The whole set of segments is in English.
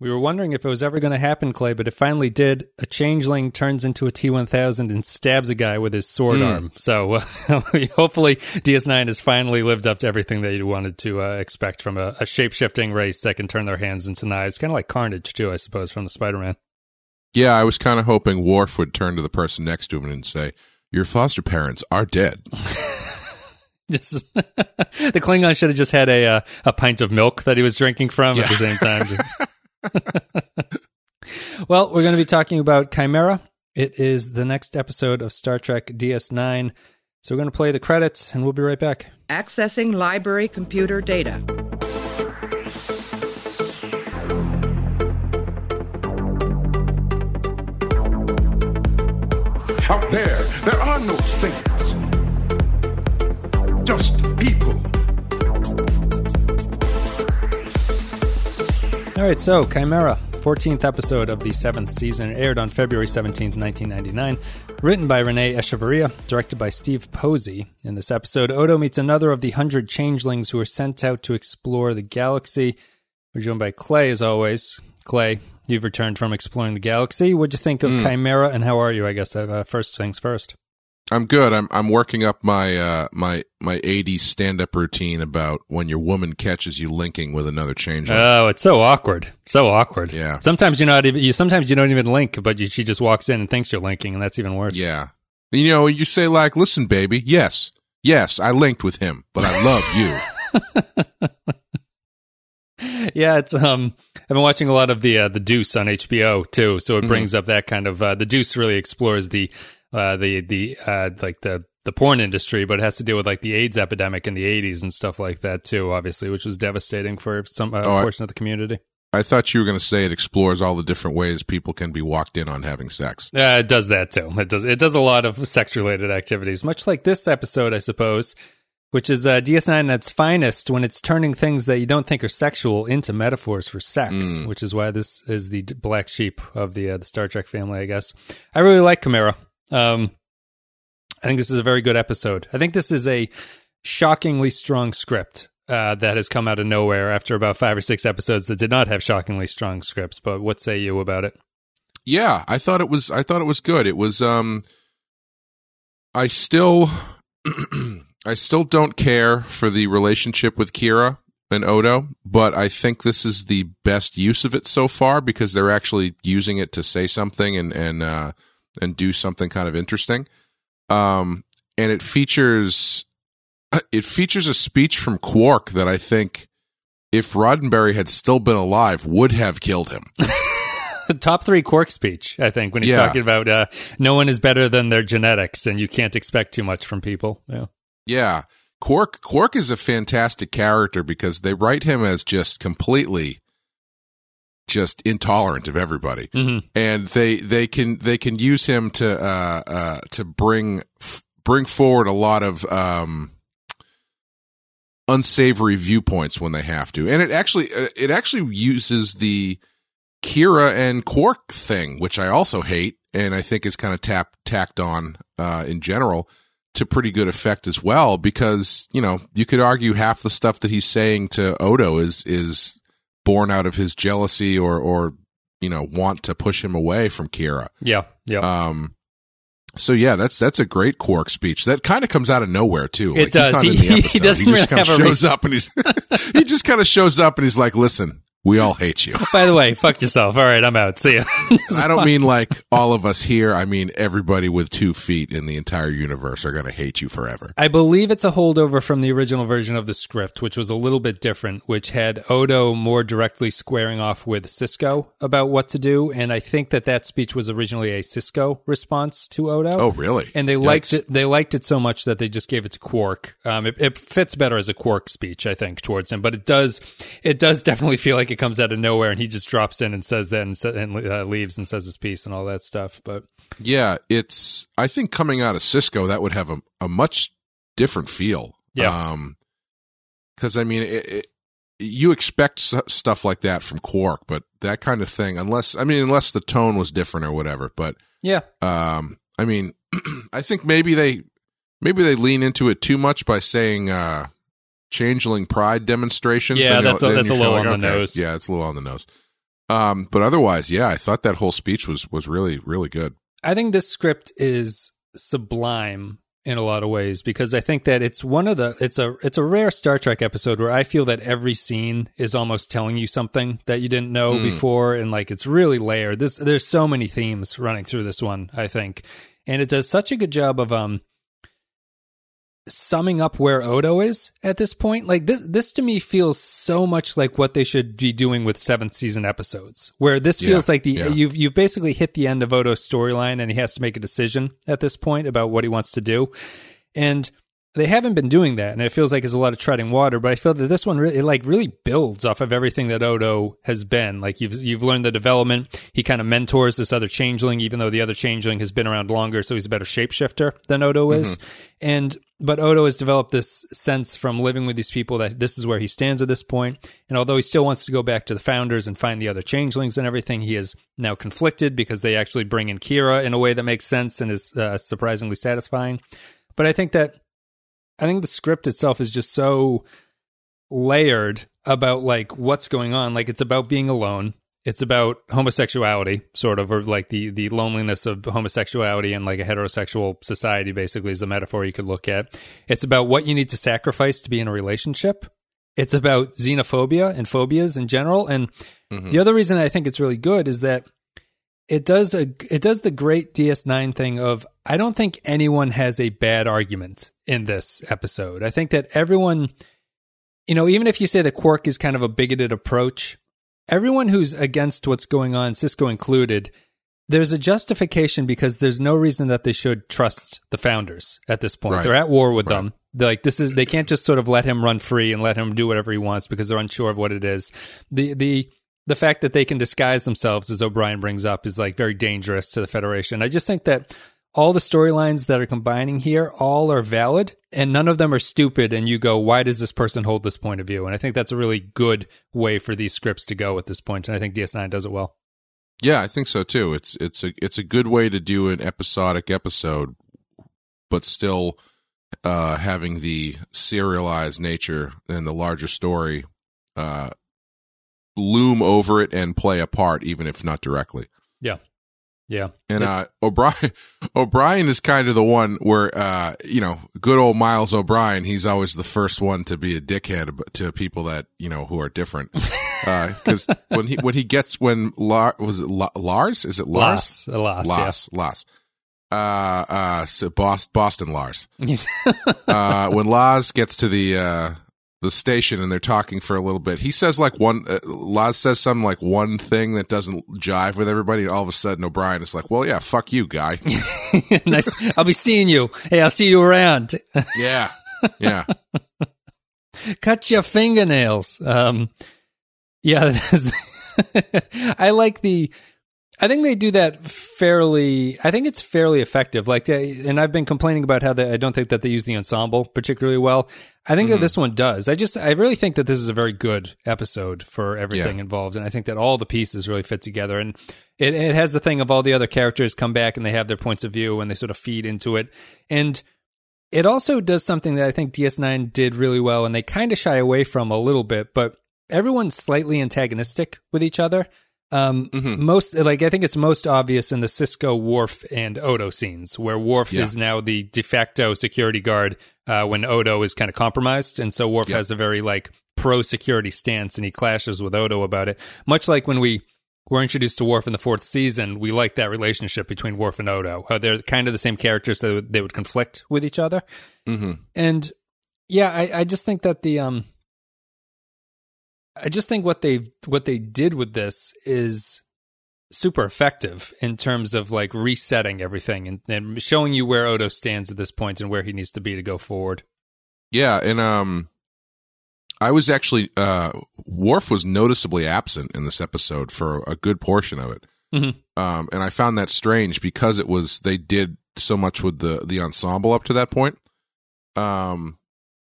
We were wondering if it was ever going to happen, Clay, but it finally did. A changeling turns into a T1000 and stabs a guy with his sword arm. So uh, hopefully DS9 has finally lived up to everything that you wanted to uh, expect from a, a shape shifting race that can turn their hands into knives. Kind of like Carnage, too, I suppose, from the Spider Man. Yeah, I was kind of hoping Worf would turn to the person next to him and say, Your foster parents are dead. Just the Klingon should have just had a uh, a pint of milk that he was drinking from at the same time. well, we're going to be talking about Chimera. It is the next episode of Star Trek DS9. So we're going to play the credits and we'll be right back. Accessing library computer data. Out there, there are no saints. Just people. All right, so Chimera, 14th episode of the seventh season, aired on February 17th, 1999. Written by Renee Echevarria, directed by Steve Posey. In this episode, Odo meets another of the hundred changelings who are sent out to explore the galaxy. We're joined by Clay, as always. Clay, you've returned from exploring the galaxy. What'd you think of Chimera, and how are you? I guess uh, first things first. I'm good. I'm I'm working up my uh my my 80s stand up routine about when your woman catches you linking with another change. Oh, it's so awkward, so awkward. Yeah. Sometimes you're not even. You sometimes you don't even link, but you, she just walks in and thinks you're linking, and that's even worse. yeah. You know, you say like, "Listen, baby, yes. Yes, I linked with him, but I love you." yeah. It's um. I've been watching a lot of the uh, the Deuce on HBO too, so it Mm-hmm. brings up that kind of uh, the Deuce really explores the uh the the uh like the the porn industry, but it has to deal with like the AIDS epidemic in the 80s and stuff like that too, obviously, which was devastating for some uh, Oh, I- portion of the community. I thought you were going to say it explores all the different ways people can be walked in on having sex. Uh, it does that too. It does. It does a lot of sex related activities, much like this episode, I suppose, which is uh, DS9 at its finest when it's turning things that you don't think are sexual into metaphors for sex, which is why this is the black sheep of the uh, the Star Trek family, I guess. I really like Chimera. Um, I think this is a very good episode. I think this is a shockingly strong script. Uh, that has come out of nowhere after about five or six episodes that did not have shockingly strong scripts. But what say you about it? Yeah, I thought it was I thought it was good. It was um I still I still don't care for the relationship with Kira and Odo, but I think this is the best use of it so far because they're actually using it to say something and and uh and do something kind of interesting. Um and it features it features a speech from Quark that I think if Roddenberry had still been alive would have killed him. top three Quark speech, I think, when he's Yeah. talking about uh, no one is better than their genetics, and you can't expect too much from people. Yeah, Yeah. Quark Quark is a fantastic character because they write him as just completely just intolerant of everybody. Mhm. And they they can they can use him to uh uh to bring f- bring forward a lot of um unsavory viewpoints when they have to. And it actually uh, it actually uses the Kira and Quark thing, which I also hate and I think is kind of tap tacked on uh in general to pretty good effect as well because you know you could argue half the stuff that he's saying to Odo is is born out of his jealousy or or you know want to push him away from Kira. yeah, yeah. Um so yeah, that's that's a great Quark speech. That kind of comes out of nowhere too. It does. He- in the he doesn't just really kind of shows up and he's he just kind of shows up and he's like, "Listen, we all hate you." By the way, fuck yourself. All right, I'm out. See ya. I don't mean like all of us here. I mean everybody with two feet in the entire universe are going to hate you forever. I believe it's a holdover from the original version of the script, which was a little bit different, which had Odo more directly squaring off with Sisko about what to do. And I think that that speech was originally a Sisko response to Odo. Oh, really? And they liked it. They liked it so much that they just gave it to Quark. Um, it, it fits better as a Quark speech, I think, towards him. But it does, it does definitely feel like it comes out of nowhere, and he just drops in and says that, and, and uh, leaves and says his piece and all that stuff. But Yeah, it's. I think coming out of Sisko, that would have a, a much different feel. Yeah. Um, because I mean, it, it, you expect s- stuff like that from Quark, but that kind of thing, unless I mean, unless the tone was different or whatever. But yeah, um, I mean, I think maybe they maybe they lean into it too much by saying uh, changeling pride demonstration. Yeah, Then you- that's a- that's a feel little on the nose. Yeah, it's a little on the nose. Um, but otherwise, yeah, I thought that whole speech was was really really good. I think this script is sublime in a lot of ways because I think that it's one of the it's a it's a rare Star Trek episode where I feel that every scene is almost telling you something that you didn't know Mm. before and like it's really layered. This there's so many themes running through this one, I think. And it does such a good job of um summing up where Odo is at this point. Like this this to me feels so much like what they should be doing with seventh season episodes. Where this Yeah, feels like the yeah. you've you've basically hit the end of Odo's storyline and he has to make a decision at this point about what he wants to do. And they haven't been doing that, and it feels like it's a lot of treading water. But I feel that this one really, it like really builds off of everything that Odo has been. Like you've you've learned the development. He kind of mentors this other changeling, even though the other changeling has been around longer, so he's a better shapeshifter than Odo is. Mm-hmm. And but Odo has developed this sense from living with these people that this is where he stands at this point. And although he still wants to go back to the founders and find the other changelings and everything, he is now conflicted because they actually bring in Kira in a way that makes sense and is uh, surprisingly satisfying. But I think that I think the script itself is just so layered about like what's going on. Like it's about being alone. It's about homosexuality, sort of, or like the the loneliness of homosexuality and like a heterosexual society. Basically, is a metaphor you could look at. It's about what you need to sacrifice to be in a relationship. It's about xenophobia and phobias in general. And mm-hmm. the other reason I think it's really good is that it does a it does the great DS9 thing of I don't think anyone has a bad argument in this episode. I think that everyone you know, even if you say the Quark is kind of a bigoted approach, everyone who's against what's going on, Sisko included, there's a justification because there's no reason that they should trust the founders at this point. Right. They're at war with them. They're like this is they can't just sort of let him run free and let him do whatever he wants because they're unsure of what it is. The the the fact that they can disguise themselves, as O'Brien brings up, is like very dangerous to the Federation. I just think that all the storylines that are combining here all are valid and none of them are stupid and you go why does this person hold this point of view and i think that's a really good way for these scripts to go at this point and i think ds9 does it well Yeah, I think so too. It's it's a it's a good way to do an episodic episode, but still uh, having the serialized nature and the larger story uh, loom over it and play a part, even if not directly. yeah yeah And uh, O'Brien, O'Brien is kind of the one where, uh, you know, good old Miles O'Brien. He's always the first one to be a dickhead to people that you know who are different. Because when he when he gets when Lar, was it La, Lars? Is it Lars? Lars, Lars, Lars. Lars. Uh, uh, so Boston, Boston Lars. Uh, when Lars gets to the uh the station and they're talking for a little bit, he says like one. Uh, Lars says something like one thing that doesn't jive with everybody. And all of a sudden, O'Brien is like, "Well, yeah, fuck you, guy." nice i'll be seeing you hey i'll see you around yeah, yeah, cut your fingernails. Um, yeah, I like the. I think they do that fairly. I think it's fairly effective. Like, they, and I've been complaining about how they, I don't think that they use the ensemble particularly well. I think that mm-hmm. this one does. I just, I really think that this is a very good episode for everything Yeah. involved, and I think that all the pieces really fit together. And it, it has the thing of all the other characters come back and they have their points of view and they sort of feed into it, and it also does something that I think DS9 did really well, and they kind of shy away from a little bit, but everyone's slightly antagonistic with each other. Um, Most, like, I think it's most obvious in the Sisko, Worf and Odo scenes, where Worf Yeah. is now the de facto security guard uh, when Odo is kind of compromised. And so Worf Yeah. has a very, like, pro security stance, and he clashes with Odo about it. Much like when we were introduced to Worf in the fourth season, we like that relationship between Worf and Odo. How they're kind of the same characters, that they would conflict with each other. hmm And yeah, I, I just think that the um I just think what they what they did with this is super effective in terms of like resetting everything and, and showing you where Odo stands at this point and where he needs to be to go forward. yeah. And um, I was actually uh, Worf was noticeably absent in this episode for a good portion of it. Mhm. Um, and I found that strange because it was they did so much with the the ensemble up to that point. Um,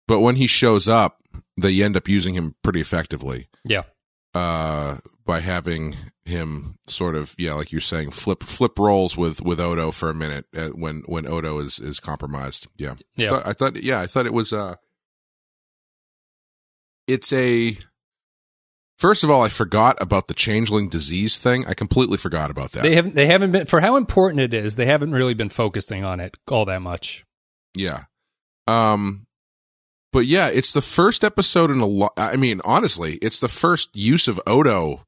but when he shows up, they end up using him pretty effectively. Yeah. uh, by having him sort of yeah, like you're saying, flip flip roles with with Odo for a minute uh, when when Odo is is compromised. Yeah, Yeah. Thought- I thought yeah, I thought it was uh, it's a First of all, I forgot about the changeling disease thing. I completely forgot about that. They haven't they haven't been for how important it is. They haven't really been focusing on it all that much. Yeah. Um but yeah, it's the first episode in a lot I mean, honestly, it's the first use of Odo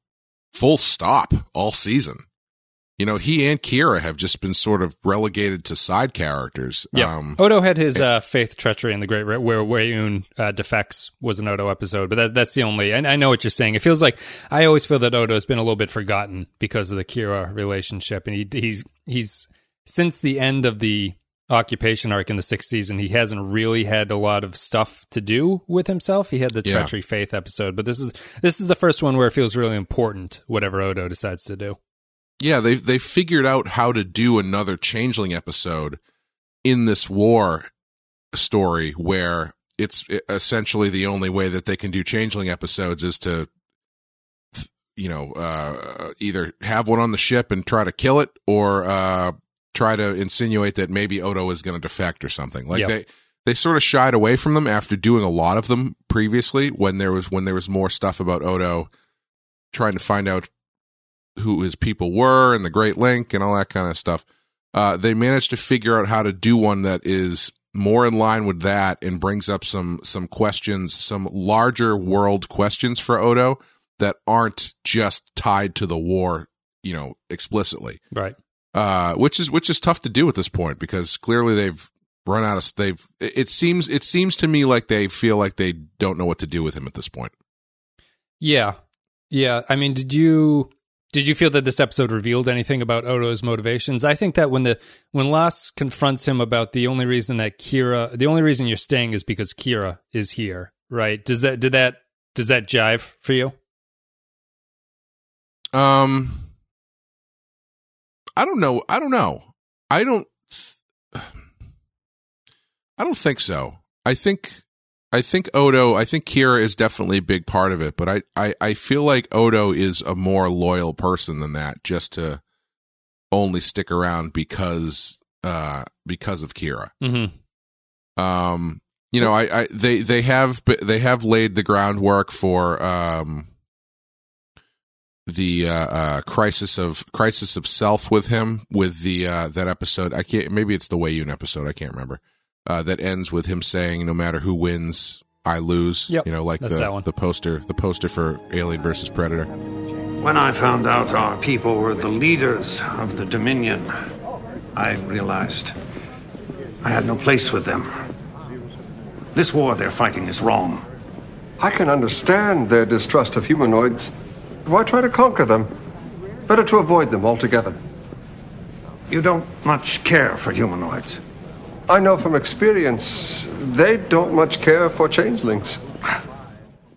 full stop all season. You know, he and Kira have just been sort of relegated to side characters. Yeah. Um Odo had his uh, faith, treachery, in the Great Ra- where Weyoun uh, defects was an Odo episode, but that, that's the only. And I know what you're saying. It feels like I always feel that Odo's been a little bit forgotten because of the Kira relationship, and he, he's he's since the end of the occupation arc in the sixth season, he hasn't really had a lot of stuff to do with himself. He had the Yeah. treachery faith episode, but this is this is the first one where it feels really important. Whatever Odo decides to do. yeah, they they figured out how to do another changeling episode in this war story where it's essentially the only way that they can do changeling episodes is to you know uh either have one on the ship and try to kill it or uh try to insinuate that maybe Odo is going to defect or something. Like Yep. they they sort of shied away from them after doing a lot of them previously when there was when there was more stuff about Odo trying to find out who his people were and the Great Link and all that kind of stuff. Uh, they managed to figure out how to do one that is more in line with that and brings up some some questions, some larger world questions for Odo that aren't just tied to the war, you know, explicitly. Right. Uh, which is which is tough to do at this point because clearly they've run out of they've. It seems it seems to me like they feel like they don't know what to do with him at this point. Yeah. Yeah. I mean, did you did you feel that this episode revealed anything about Odo's motivations? I think that when the when Laas confronts him about the only reason that Kira the only reason you're staying is because Kira is here, right? Does that did that does that jive for you? Um, I don't know. I don't know. I don't. I don't think so. I think. I think Odo. I think Kira is definitely a big part of it, but I, I, I feel like Odo is a more loyal person than that. Just to only stick around because uh because of Kira. Mm-hmm. Um, you know, I, I they they have they have laid the groundwork for um the uh, uh crisis of crisis of self with him with the uh that episode. I can't maybe it's the Weyoun episode. I can't remember. Uh, that ends with him saying, "No matter who wins, I lose." Yep, you know, like the the poster the poster for Alien versus Predator. When I found out our people were the leaders of the Dominion, I realized I had no place with them. This war they're fighting is wrong. I can understand their distrust of humanoids. Why try to conquer them? Better to avoid them altogether. You don't much care for humanoids. I know from experience they don't much care for changelings.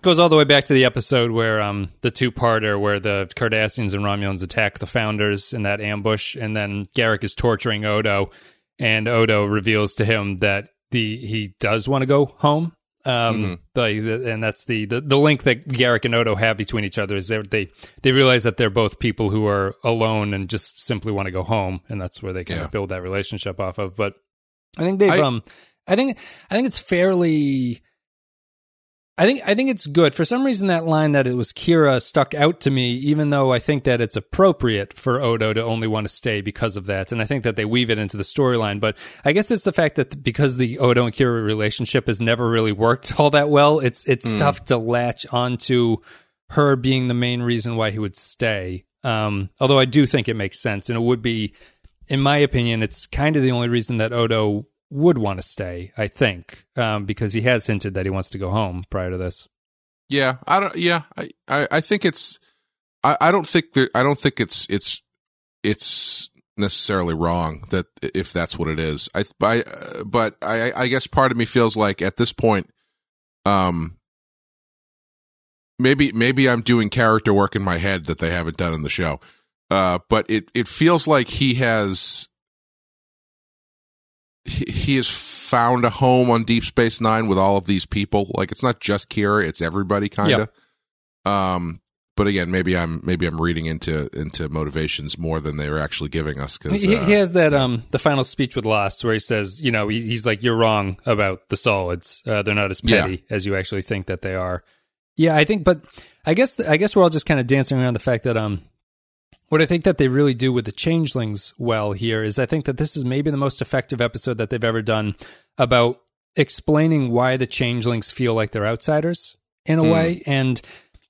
Goes all the way back to the episode where um the two parter where the Cardassians and Romulans attack the founders in that ambush, and then Garak is torturing Odo, and Odo reveals to him that the he does want to go home. Um, the, the- and that's the, the the link that Garak and Odo have between each other is that they they realize that they're both people who are alone and just simply want to go home, and that's where they kind Yeah. of build that relationship off of. But I think they've I- um I think I think it's fairly I think I think it's good. For some reason that line that it was Kira stuck out to me even though I think that it's appropriate for Odo to only want to stay because of that. And I think that they weave it into the storyline, but I guess it's the fact that because the Odo and Kira relationship has never really worked all that well, it's it's tough to latch onto her being the main reason why he would stay. Um, although I do think it makes sense, and it would be, in my opinion, it's kind of the only reason that Odo would want to stay. I think um, because he has hinted that he wants to go home prior to this. Yeah, I don't. Yeah, I, I, I think it's. I, I don't think that. I don't think it's. It's. It's necessarily wrong that if that's what it is. I. I uh, but I. I guess part of me feels like at this point, um. Maybe maybe I'm doing character work in my head that they haven't done in the show, uh. But it it feels like he has. He, he has found a home on Deep Space Nine with all of these people. Like it's not just Kira, it's everybody kind of. Um, but again, maybe I'm maybe I'm reading into into motivations more than they were actually giving us. Because He, he has that um the final speech with Laas where he says, you know, he, he's like, "You're wrong about the solids. Uh, they're not as Yeah. petty as you actually think that they are." Yeah, I think, but I guess I guess we're all just kind of dancing around the fact that um what I think that they really do with the changelings well here is I think that this is maybe the most effective episode that they've ever done about explaining why the changelings feel like they're outsiders in a Hmm. way. And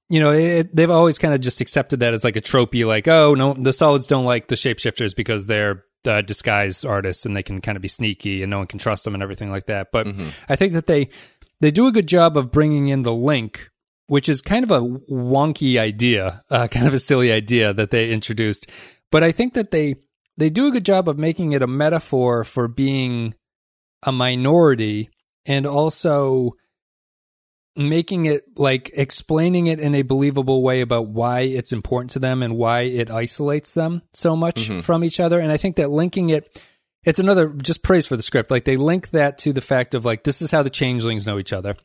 you know it, they've always kind of just accepted that as like a tropey like oh no the solids don't like the shapeshifters because they're uh, disguise artists and they can kind of be sneaky and no one can trust them and everything like that. But i think that they they do a good job of bringing in the link which is kind of a wonky idea uh, kind of a silly idea that they introduced. But i think that they they do a good job of making it a metaphor for being a minority and also making it like explaining it in a believable way about why it's important to them and why it isolates them so much from each other. And i think that linking it it's another just praise for the script. Like they link that to the fact of like this is how the changelings know each other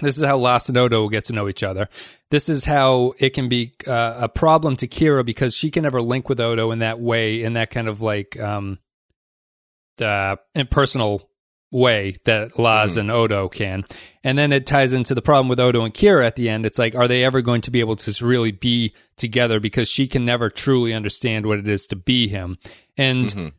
this is how Laas and Odo will get to know each other. This is how it can be uh, a problem to Kira because she can never link with Odo in that way, in that kind of like um, uh, impersonal way that Laas and Odo can. And then it ties into the problem with Odo and Kira at the end. It's like, are they ever going to be able to really be together because she can never truly understand what it is to be him. And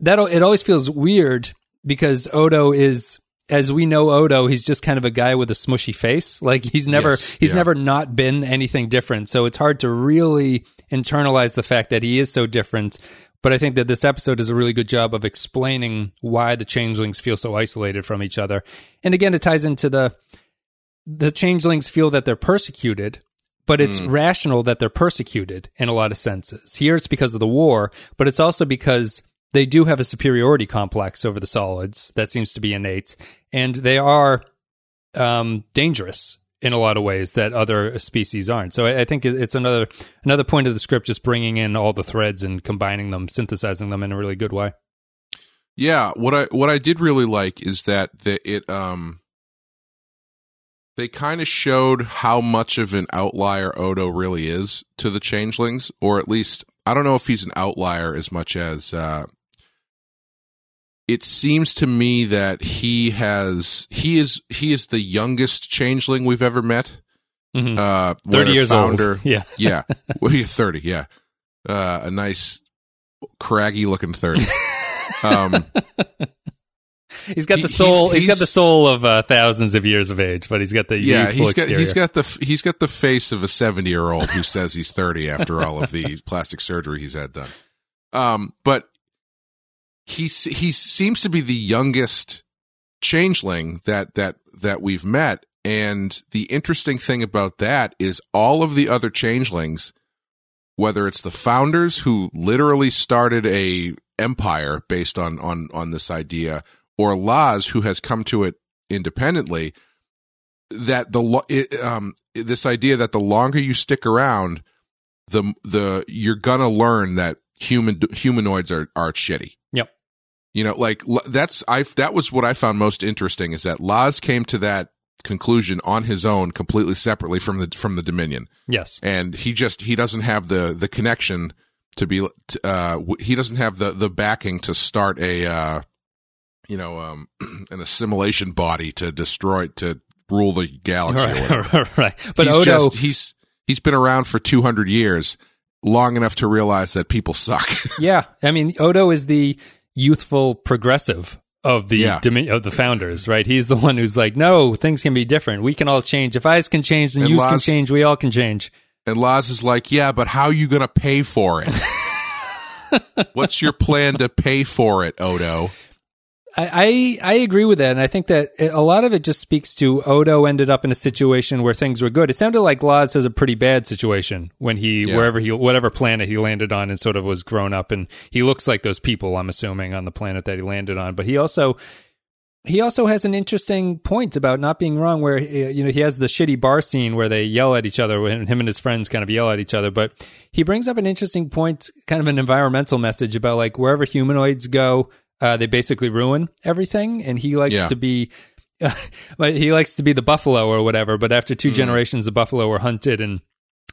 that it always feels weird because Odo is as we know Odo, he's just kind of a guy with a smushy face. Like he's never Yes, he's yeah. never not been anything different. So it's hard to really internalize the fact that he is so different. But I think that this episode does a really good job of explaining why the changelings feel so isolated from each other. And again, it ties into the the changelings feel that they're persecuted, but it's hmm. rational that they're persecuted in a lot of senses. Here it's because of the war, but it's also because they do have a superiority complex over the solids that seems to be innate, and they are um, dangerous in a lot of ways that other species aren't. So I, I think it's another another point of the script, just bringing in all the threads and combining them, synthesizing them in a really good way. Yeah, what I what I did really like is that the, it um they kind of showed how much of an outlier Odo really is to the changelings, or at least I don't know if he's an outlier as much as uh it seems to me that he has he is he is the youngest changeling we've ever met. Mhm. Uh, Thirty years founder, old. Yeah. yeah, well, he's thirty. Yeah, uh, a nice craggy looking thirty. um, He's got the soul. he's- he's got the soul of uh, thousands of years of age, but he's got the yeah, he's got exterior. he's got the he's got the face of a seventy year old who says he's thirty after all of the plastic surgery he's had done. Um, but he he seems to be the youngest changeling that that that we've met, and the interesting thing about that is all of the other changelings, whether it's the founders who literally started a empire based on on on this idea, or Laas who has come to it independently that the it, um this idea that the longer you stick around the the you're gonna learn that human humanoids are are shitty. You know like that's i that was what i found most interesting is that Laas came to that conclusion on his own completely separately from the from the dominion Yes. and he just he doesn't have the the connection to be uh he doesn't have the the backing to start a uh you know um an assimilation body to destroy to rule the galaxy. Right. right. But he's Odo, just he's he's been around for 200 years long enough to realize that people suck yeah. I mean, Odo is the youthful progressive of the Yeah. domi- of the founders, right? He's the one who's like, no, things can be different. We can all change. If eyes can change, then And yous can change. We all can change. and Laas is like yeah but how are you gonna pay for it what's your plan to pay for it odo I, I I agree with that, and I think that a lot of it just speaks to Odo ended up in a situation where things were good. It sounded like Laas has a pretty bad situation when he Yeah. wherever he whatever planet he landed on and sort of was grown up, and he looks like those people. I'm assuming on the planet that he landed on, but he also he also has an interesting point about not being wrong where uh, you know he has the shitty bar scene where they yell at each other when him and his friends kind of yell at each other but he brings up an interesting point kind of an environmental message about like wherever humanoids go uh, they basically ruin everything and he likes Yeah. to be he likes to be the buffalo or whatever but after two generations the buffalo were hunted and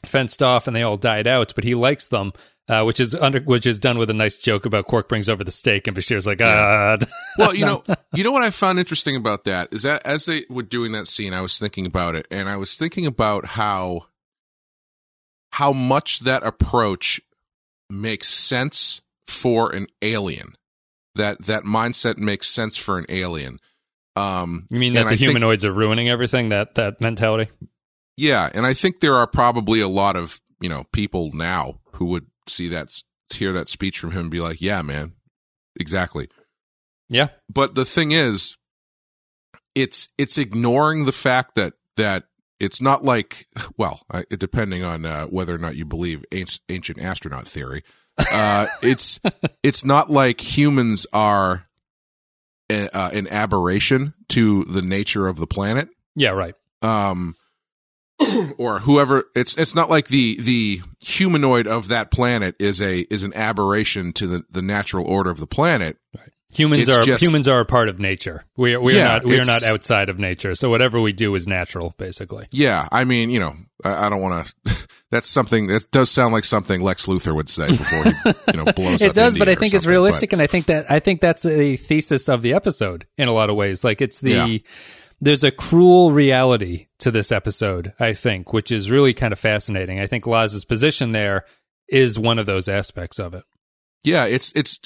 fenced off and they all died out but he likes them uh, which is under which is done with a nice joke about Quark brings over the steak and Bashir's like ah well, you know, you know what I found interesting about that is that as they were doing that scene, I was thinking about it, and I was thinking about how how much that approach makes sense for an alien. That that mindset makes sense for an alien. Um, You mean that the I think- humanoids are ruining everything? That that mentality? yeah, and I think there are probably a lot of you know people now who would see that hear that speech from him and be like, "Yeah, man, exactly." Yeah. But the thing is, it's it's ignoring the fact that that it's not like well, depending on uh, whether or not you believe ancient, ancient astronaut theory, uh, it's it's not like humans are a, uh, an aberration to the nature of the planet. Yeah, right. um or whoever it's it's not like the the humanoid of that planet is a is an aberration to the the natural order of the planet Humans It's are just- humans are a part of nature. We are we are not we are not outside of nature. So whatever we do is natural, basically. yeah i mean you know i, I don't want to that's something that does sound like something lex luthor would say before he you know blows it does, India but I think it's realistic, and I think that I think that's a thesis of the episode in a lot of ways. Like it's the Yeah. there's a cruel reality to this episode, I think, which is really kind of fascinating. I think Laas's position there is one of those aspects of it. yeah it's it's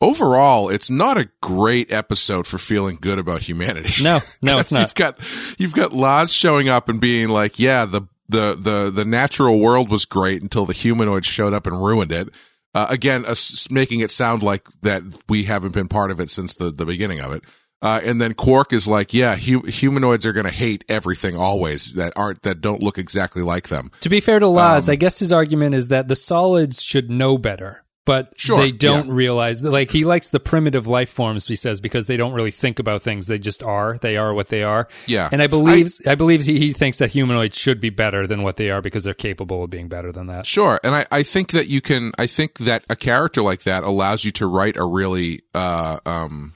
overall it's not a great episode for feeling good about humanity No, no, it's not. You've got you've got Laas showing up and being like, yeah, the the the the natural world was great until the humanoids showed up and ruined it. Uh, again, us making it sound like that we haven't been part of it since the the beginning of it. Uh, and then Quark is like, yeah, hu- humanoids are going to hate everything always that aren't that don't look exactly like them. To be fair to Laas, Um, I guess his argument is that the solids should know better, but Sure, they don't yeah. realize. Like he likes the primitive life forms. He says because they don't really think about things; they just are. They are what they are. Yeah. and I believe I, believe he, he thinks that humanoids should be better than what they are because they're capable of being better than that. Sure, and I, I think that you can. I think that a character like that allows you to write a really uh, um,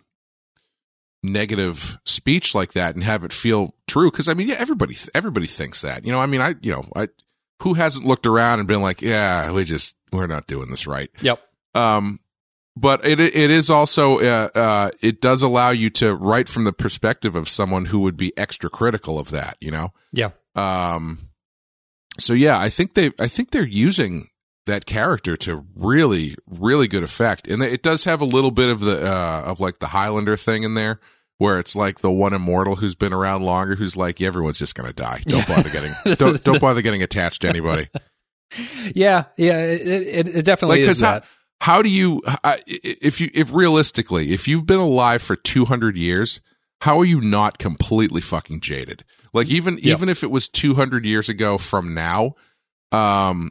negative speech like that and have it feel true. Because I mean, yeah, everybody everybody thinks that. You know, I mean, I you know, I who hasn't looked around and been like, yeah, we just we're not doing this right. Yep. Um, but it it is also uh, uh, it does allow you to write from the perspective of someone who would be extra critical of that. You know. Yeah. Um, so yeah, I think they, I think they're using that character to really, really good effect, and it does have a little bit of the uh, of like the Highlander thing in there, where it's like the one immortal who's been around longer, who's like, yeah, everyone's just gonna die. Don't bother getting, don't don't bother getting attached to anybody. Yeah. Yeah. It, it, it definitely Like, is because how, that. how do you, if you, if realistically, if you've been alive for two hundred years, how are you not completely fucking jaded? Like even Yeah. even if it was 200 years ago from now, um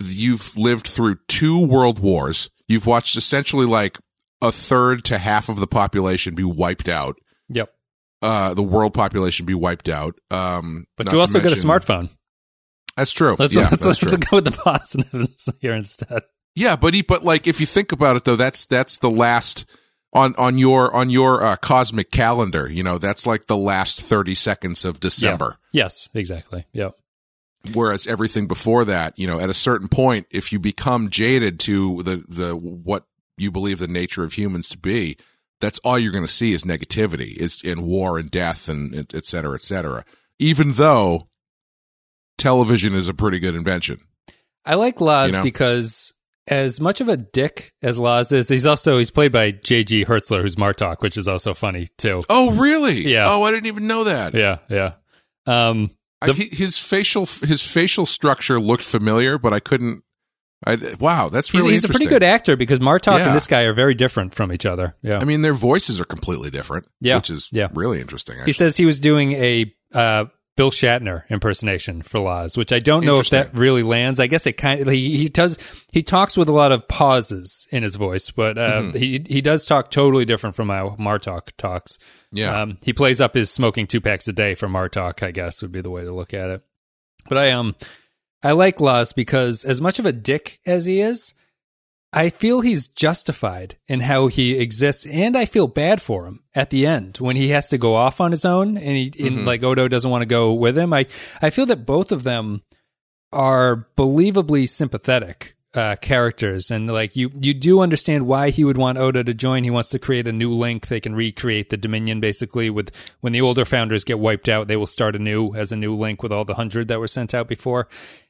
you've lived through two world wars. You've watched essentially like a third to half of the population be wiped out. Yep. Uh the world population be wiped out. Um But you also got a smartphone. That's true. Let's, yeah, let's, that's let's true. go with the positives here instead. Yeah, but he, but like if you think about it though, that's that's the last on on your on your uh, cosmic calendar. You know, that's like the last 30 seconds of December. Yes, exactly. Yep. whereas everything before that you know at a certain point if you become jaded to the the what you believe the nature of humans to be that's all you're going to see is negativity is in war and death and et cetera et cetera even though television is a pretty good invention I like Laas You know? because as much of a dick as Laas is, he's also he's played by J.G. Hertzler, who's Martok, which is also funny too. oh really Yeah. oh i didn't even know that Yeah, yeah. Um, I, his facial his facial structure looked familiar but i couldn't I, wow that's he's, really he's a pretty good actor because Martok Yeah. and this guy are very different from each other. Yeah. i mean their voices are completely different Yeah. which is Yeah. really interesting he says he was doing a uh, Bill Shatner impersonation for Laas, which I don't know if that really lands. I guess it kind of he, he does he talks with a lot of pauses in his voice, but uh, Mm-hmm. he he does talk totally different from how Martok talks. yeah Um, he plays up his smoking two packs a day for Martok, I guess would be the way to look at it. But I um I like Laas because as much of a dick as he is, I feel he's justified in how he exists, and I feel bad for him at the end when he has to go off on his own, and he and like Odo doesn't want to go with him. I I feel that both of them are believably sympathetic uh, characters, and like you you do understand why he would want Odo to join. He wants to create a new link. They can recreate the Dominion basically. With when the older founders get wiped out, they will start anew as a new link with all the hundred that were sent out before.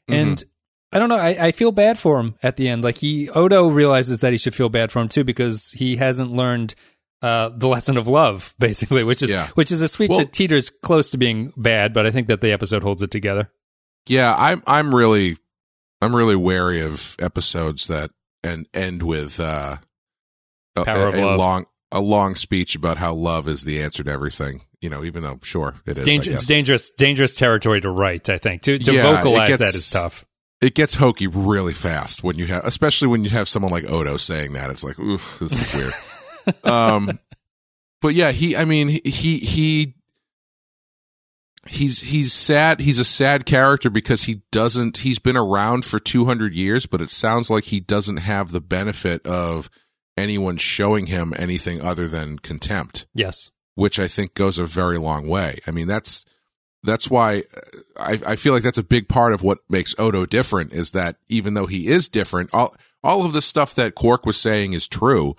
And I don't know. I, I feel bad for him at the end. Like he Odo realizes that he should feel bad for him too because he hasn't learned uh, the lesson of love, basically, which is Yeah. which is a speech Well- that teeters close to being bad, but I think that the episode holds it together. Yeah, I'm I'm really I'm really wary of episodes that and end with uh a, a, a long a long speech about how love is the answer to everything. You know, even though sure it is. I Danger, it's dangerous, dangerous territory to write. I think to to Yeah, vocalize gets- that is tough. It gets hokey really fast when you have, especially when you have someone like Odo saying that. It's like, oof, this is weird. um, but yeah, he. I mean, he he he's he's sad. He's a sad character because he doesn't. He's been around for two hundred years, but it sounds like he doesn't have the benefit of anyone showing him anything other than contempt Yes. which I think goes a very long way. I mean, that's that's why uh, I, I feel like that's a big part of what makes Odo different is that even though he is different, all all of the stuff that Quark was saying is true,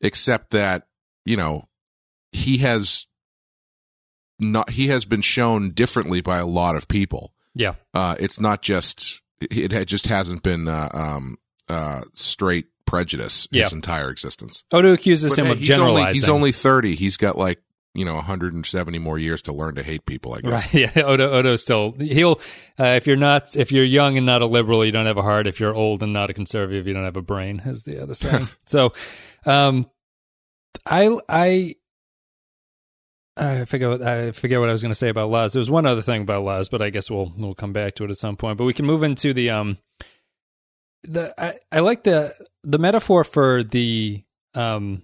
except that you know he has not he has been shown differently by a lot of people. Yeah. Uh, it's not just it had just hasn't been uh, um, uh, straight prejudice Yeah. his entire existence. Odo accuses But him hey, of he's generalizing. only he's only thirty. He's got like you know 170 more years to learn to hate people. I guess. Right. Yeah. Odo, Odo still, he'll, uh, if you're not, if you're young and not a liberal, you don't have a heart. If you're old and not a conservative, you don't have a brain, is the other saying. so, um, I, I, I forget what, I forget what I was going to say about Laas. There was one other thing about Laas, but I guess we'll, we'll come back to it at some point. But we can move into the, um, the, I, I like the, the metaphor for the, um,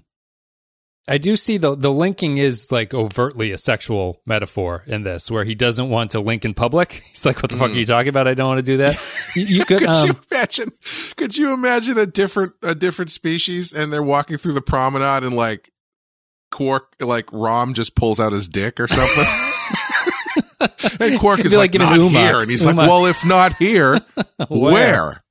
I do see the the linking is like overtly a sexual metaphor in this, where he doesn't want to link in public. He's like, "What the fuck are you talking about? I don't want to do that." You, you could. Could um, you imagine? Could you imagine a different a different species and they're walking through the promenade and like Quark like Rom just pulls out his dick or something. and Quark is like, like not here, and he's like, "Well, if not here, where?"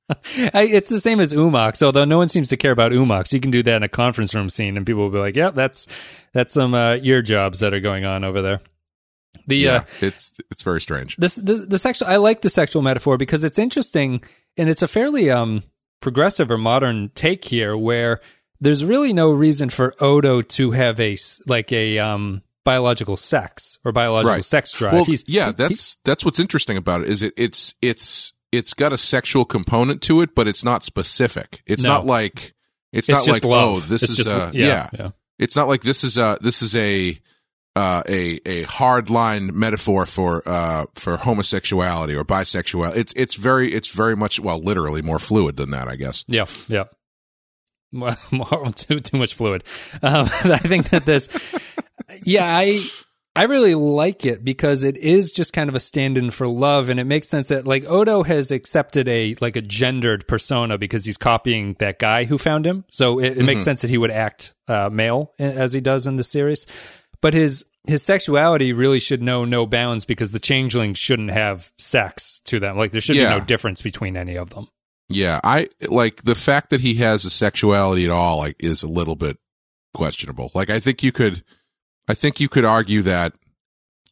I, it's the same as oo-mox, although no one seems to care about oo-mox. You can do that in a conference room scene, and people will be like, "Yeah, that's that's some uh, ear jobs that are going on over there." The Yeah, uh, it's it's very strange. this the, the sexual I like the sexual metaphor because it's interesting and it's a fairly um progressive or modern take here where there's really no reason for Odo to have a s- like a um biological sex or biological Right. sex drive. Well, He's yeah, he- that's that's what's interesting about it. Is it it's it's it's got a sexual component to it, but it's not specific. It's No. not like it's, it's not like love. oh, this It's is just- uh, yeah, yeah. yeah. It's not like this is a this is a uh, a a hard line metaphor for uh, for homosexuality or bisexuality. It's it's very it's very much well literally more fluid than that, I guess. Yeah, yeah. More, more- too too much fluid. Um, I think that there's, yeah, I I really like it because it is just kind of a stand-in for love, and it makes sense that like Odo has accepted a like a gendered persona because he's copying that guy who found him. So it, it makes sense that he would act uh, male as he does in the series, but his his sexuality really should know no bounds because the changelings shouldn't have sex to them. Like there should Yeah. be no difference between any of them. Yeah, I like the fact that he has a sexuality at all like is a little bit questionable. Like I think you could I think you could argue that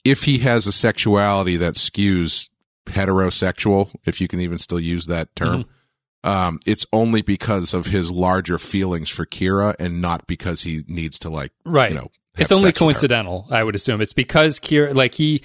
if he has a sexuality that skews heterosexual, if you can even still use that term, Mm-hmm. um, it's only because of his larger feelings for Kira and not because he needs to like Right. you know it's only sex with her. coincidental, I would assume. It's because Kira, like he,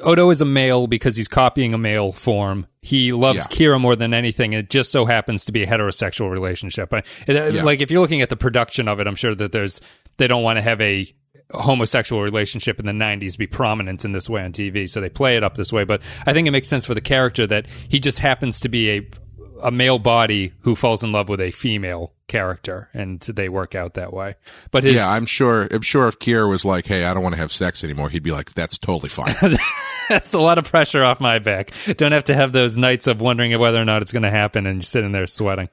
Odo is a male because he's copying a male form. He loves Yeah. Kira more than anything. and It just so happens to be a heterosexual relationship. I, it- Yeah. Like if you're looking at the production of it, I'm sure that there's they don't want to have a homosexual relationship in the 90s be prominent in this way on TV, so they play it up this way. But I think it makes sense for the character that he just happens to be a a male body who falls in love with a female character, and they work out that way. But his Yeah, I'm sure. I'm sure if Kira was like, "Hey, I don't want to have sex anymore," he'd be like, "That's totally fine." That's a lot of pressure off my back. Don't have to have those nights of wondering whether or not it's going to happen and sitting there sweating.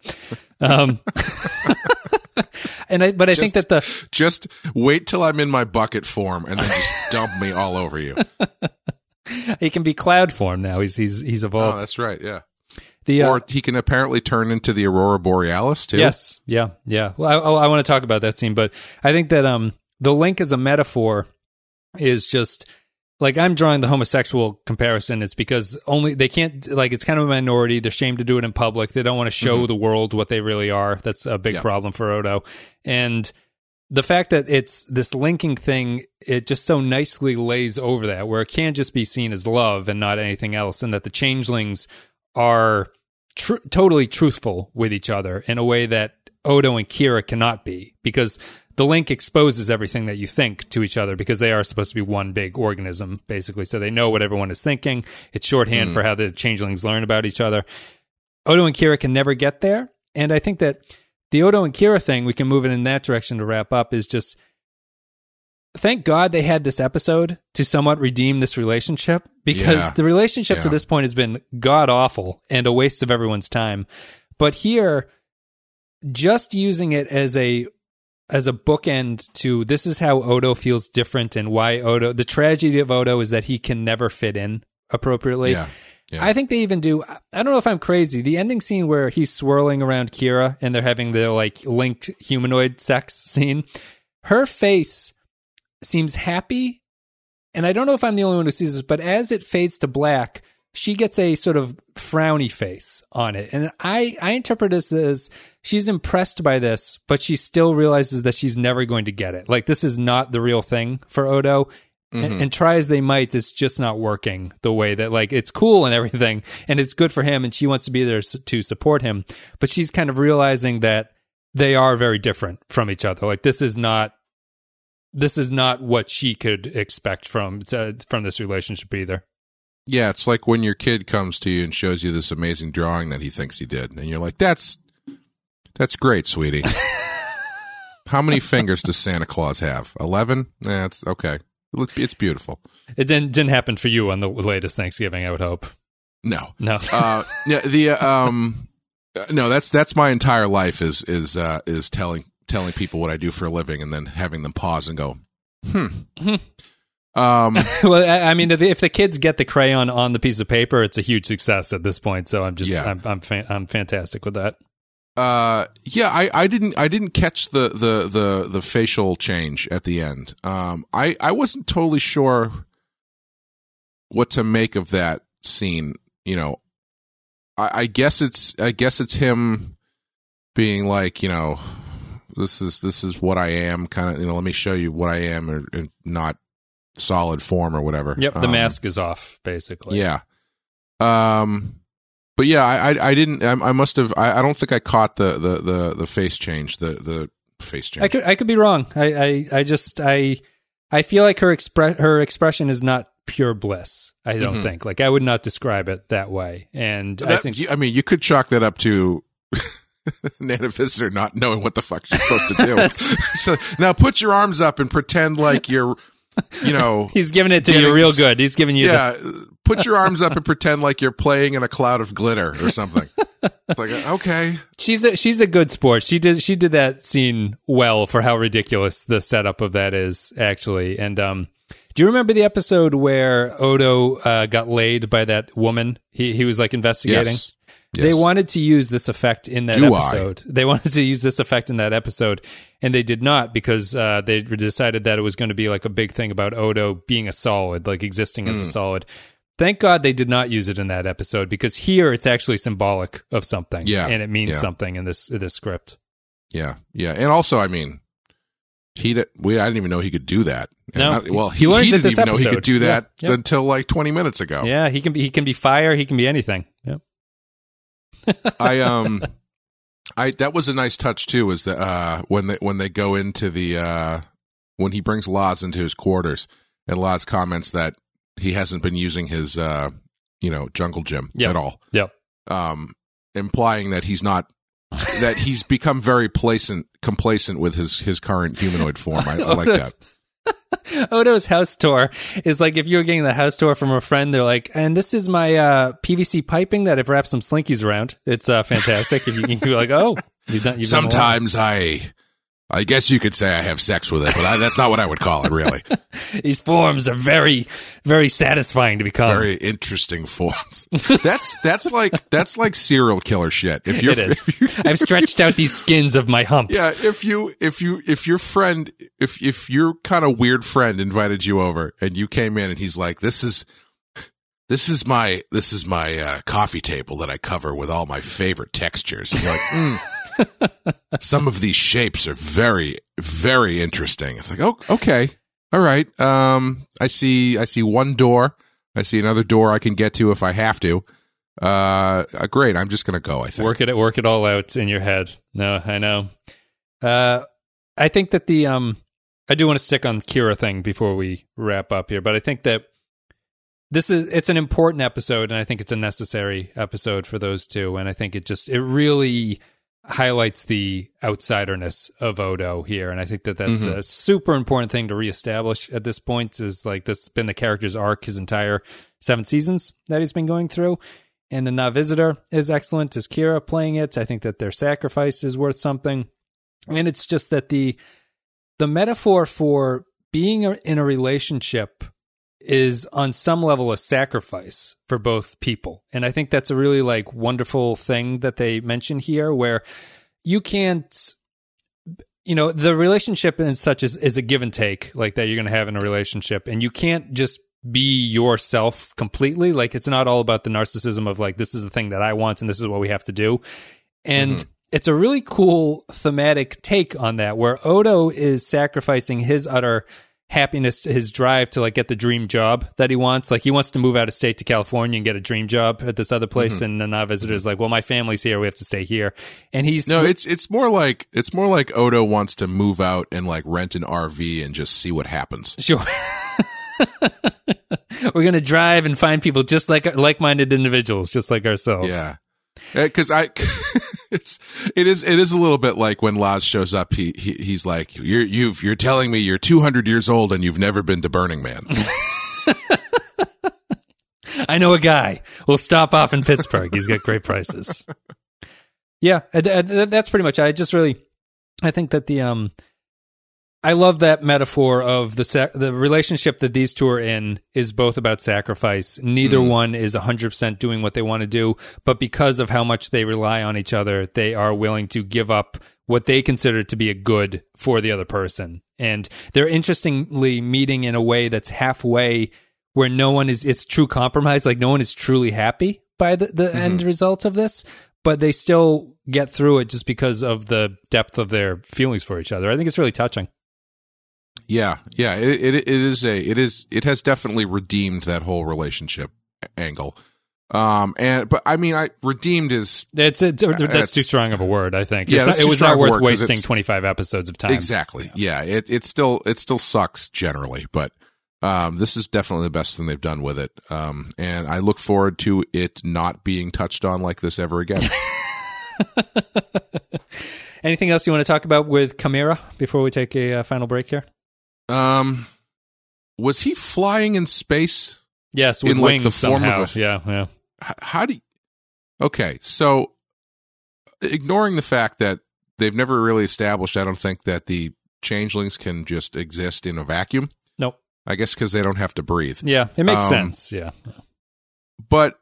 Um, and I, but I think that the just wait till I'm in my bucket form and then just dump me all over you. he can be cloud form now. He's he's he's Oh, evolved. that's right. Yeah. the uh, or he can apparently turn into the aurora borealis too. Yes, yeah, yeah. Well, I, I want to talk about that scene, but I think that um, the link as a metaphor is just like I'm drawing the homosexual comparison. It's because only they can't like it's kind of a minority. They're ashamed to do it in public. They don't want to show mm-hmm. the world what they really are. That's a big Yeah. problem for Odo. And the fact that it's this linking thing, it just so nicely lays over that, where it can't just be seen as love and not anything else, and that the changelings are tr- totally truthful with each other in a way that Odo and Kira cannot be, because the link exposes everything that you think to each other because they are supposed to be one big organism, basically. So they know what everyone is thinking. It's shorthand hmm. for how the changelings learn about each other. Odo and Kira can never get there. And I think that the Odo and Kira thing, we can move it in that direction to wrap up, is just thank God they had this episode to somewhat redeem this relationship because Yeah. the relationship to this point has been god awful and a waste of everyone's time. But here, just using it as a as a bookend to this is how Odo feels different and why Odo the tragedy of Odo is that he can never fit in appropriately. Yeah. Yeah. I think they even do. I don't know if I'm crazy. The ending scene where he's swirling around Kira and they're having the like linked humanoid sex scene, her face seems happy. And I don't know if I'm the only one who sees this, but as it fades to black, she gets a sort of frowny face on it. And I, I interpret this as she's impressed by this, but she still realizes that she's never going to get it. Like, this is not the real thing for Odo. And, and try as they might, it's just not working the way that, like, it's cool and everything, and it's good for him, and she wants to be there to support him. But she's kind of realizing that they are very different from each other. Like, this is not this is not what she could expect from uh, from this relationship either. Yeah, it's like when your kid comes to you and shows you this amazing drawing that he thinks he did, and you're like, "That's that's great, sweetie." How many fingers does Santa Claus have? Eleven? That's it's okay. It look- It's beautiful. It didn't didn't happen for you on the latest Thanksgiving. I would hope. No, No. uh, yeah, the uh, um, uh, no, that's that's my entire life is is uh, is telling telling people what I do for a living, and then having them pause and go, "Hmm." Um, well, I, I mean, if the, kids get the crayon on the piece of paper, it's a huge success at this point. So I'm just Yeah. I'm I'm, fan, I'm fantastic with that. uh yeah i i didn't i didn't catch the the the the facial change at the end um i i wasn't totally sure what to make of that scene you know i i guess it's i guess it's him being like you know this is this is what i am kind of you know let me show you what i am or, or not solid form or whatever Yep, the Um, mask is off basically. yeah. Um, but yeah, I, I, I didn't. I, I must have. I, I don't think I caught the, the, the, the face change. The, the face change. I could I could be wrong. I I, I just I I feel like her expre- her expression is not pure bliss. I don't Mhm. think. Like I would not describe it that way. And I think you- I mean, you could chalk that up to Nana Visitor not knowing what the fuck she's supposed to do. so now put your arms up and pretend like you're, you know, he's giving it to Getting you real good. He's giving you the, yeah. Put your arms up and pretend like you're playing in a cloud of glitter or something. Like, okay, she's a she's a good sport. She did she did that scene well for how ridiculous the setup of that is actually. And um, do you remember the episode where Odo uh, got laid by that woman? He he was like investigating. yes. They wanted to use this effect in that Do I? episode. They wanted to use this effect in that episode, and they did not because uh, they decided that it was going to be like a big thing about Odo being a solid, like existing Hmm. as a solid. Thank God they did not use it in that episode because here it's actually symbolic of something, Yeah, and it means yeah. something in this in this script. Yeah, yeah, and also, I mean, he did, we I didn't even know he could do that. And No, not- well, he he, he didn't even know he could do that Yeah, yep. until like twenty minutes ago. Yeah, he can be he can be fire, he can be anything. Yep. I um, I that was a nice touch too. Is that uh when they when they go into the uh when he brings Laas into his quarters and Laas comments that he hasn't been using his uh you know jungle gym Yep. at all, Yep. um, implying that he's not. that he's become very placent, complacent with his his current humanoid form. I, I like that. Odo's house tour is like if you were getting the house tour from a friend, they're like, and this is my uh, PVC piping that I've wrapped some slinkies around. It's uh, fantastic. if you can be like, oh, you've done, you've done sometimes I I guess you could say I have sex with it, but I, that's not what I would call it, really. These forms are very, very satisfying to become. Very interesting forms. That's that's like that's like serial killer shit. If you're it is. if you- I've stretched out these skins of my humps. yeah, if you if you if your friend if if your kind of weird friend invited you over and you came in and he's like, "This is this is my this is my uh, coffee table that I cover with all my favorite textures." And you're like, "Hmm, some of these shapes are very very interesting. It's like, oh, okay, all right. Um, I see I see one door. I see another door I can get to if I have to. Uh, uh, great. I'm just gonna go. I think. Work it work it all out in your head. No, I know. Uh I think that the um I do want to stick on Kira thing before we wrap up here, but I think that this is it's an important episode and I think it's a necessary episode for those two and I think it just it really highlights the outsiderness of Odo here and I think that that's mm-hmm. a super important thing to reestablish at this point is like this has been the character's arc his entire seven seasons that he's been going through and the Nana Visitor is excellent as Kira playing it. I think that their sacrifice is worth something. And it's just that the the metaphor for being in a relationship is on some level a sacrifice for both people. And I think that's a really like wonderful thing that they mention here where you can't you know the relationship and such is, is a give and take like that you're going to have in a relationship. And you can't just be yourself completely. Like it's not all about the narcissism of like this is the thing that i want and this is what we have to do. And mm-hmm. it's a really cool thematic take on that where odo is sacrificing his utter happiness his drive to like get the dream job that he wants like he wants to move out of state to california and get a dream job at this other place mm-hmm. and the Nana Visitor is like well my family's here we have to stay here and he's No, it's it's more like it's more like Odo wants to move out and like rent an RV and just see what happens. Sure. We're gonna drive and find people just like like-minded individuals, just like ourselves. Yeah, uh, because I, it's it is it is a little bit like when Laas shows up. He, he he's like, you're you've you're telling me you're 200 years old and you've never been to Burning Man. I know a guy. We'll stop off in Pittsburgh. He's got great prices. Yeah, th- th- that's pretty much. I just really, I think that the um, I love that metaphor of the sa- the relationship that these two are in is both about sacrifice. Neither mm. one is hundred percent doing what they want to do, but because of how much they rely on each other, they are willing to give up what they consider to be a good for the other person. And they're interestingly meeting in a way that's halfway where no one is it's true compromise like no one is truly happy by the, the mm-hmm. end result of this but they still get through it just because of the depth of their feelings for each other i think it's really touching yeah, yeah, it, it it is a it is it has definitely redeemed that whole relationship angle. Um, and but I mean, I redeemed is it's, it's that's That's- too strong of a word i think Yeah, not- it was not worth wasting 25 episodes of time Exactly. Yeah. It it still it still sucks generally, but um, this is definitely the best thing they've done with it. Um, and I look forward to it not being touched on like this ever again. anything else you want to talk about with chimera before we take a uh, final break here um, was he flying in space? yes with In, like, wings the form of somehow. a- yeah yeah H- how do you, okay so ignoring the fact that they've never really established i don't think that the changelings can just exist in a vacuum nope i guess because they don't have to breathe yeah it makes Um, sense yeah but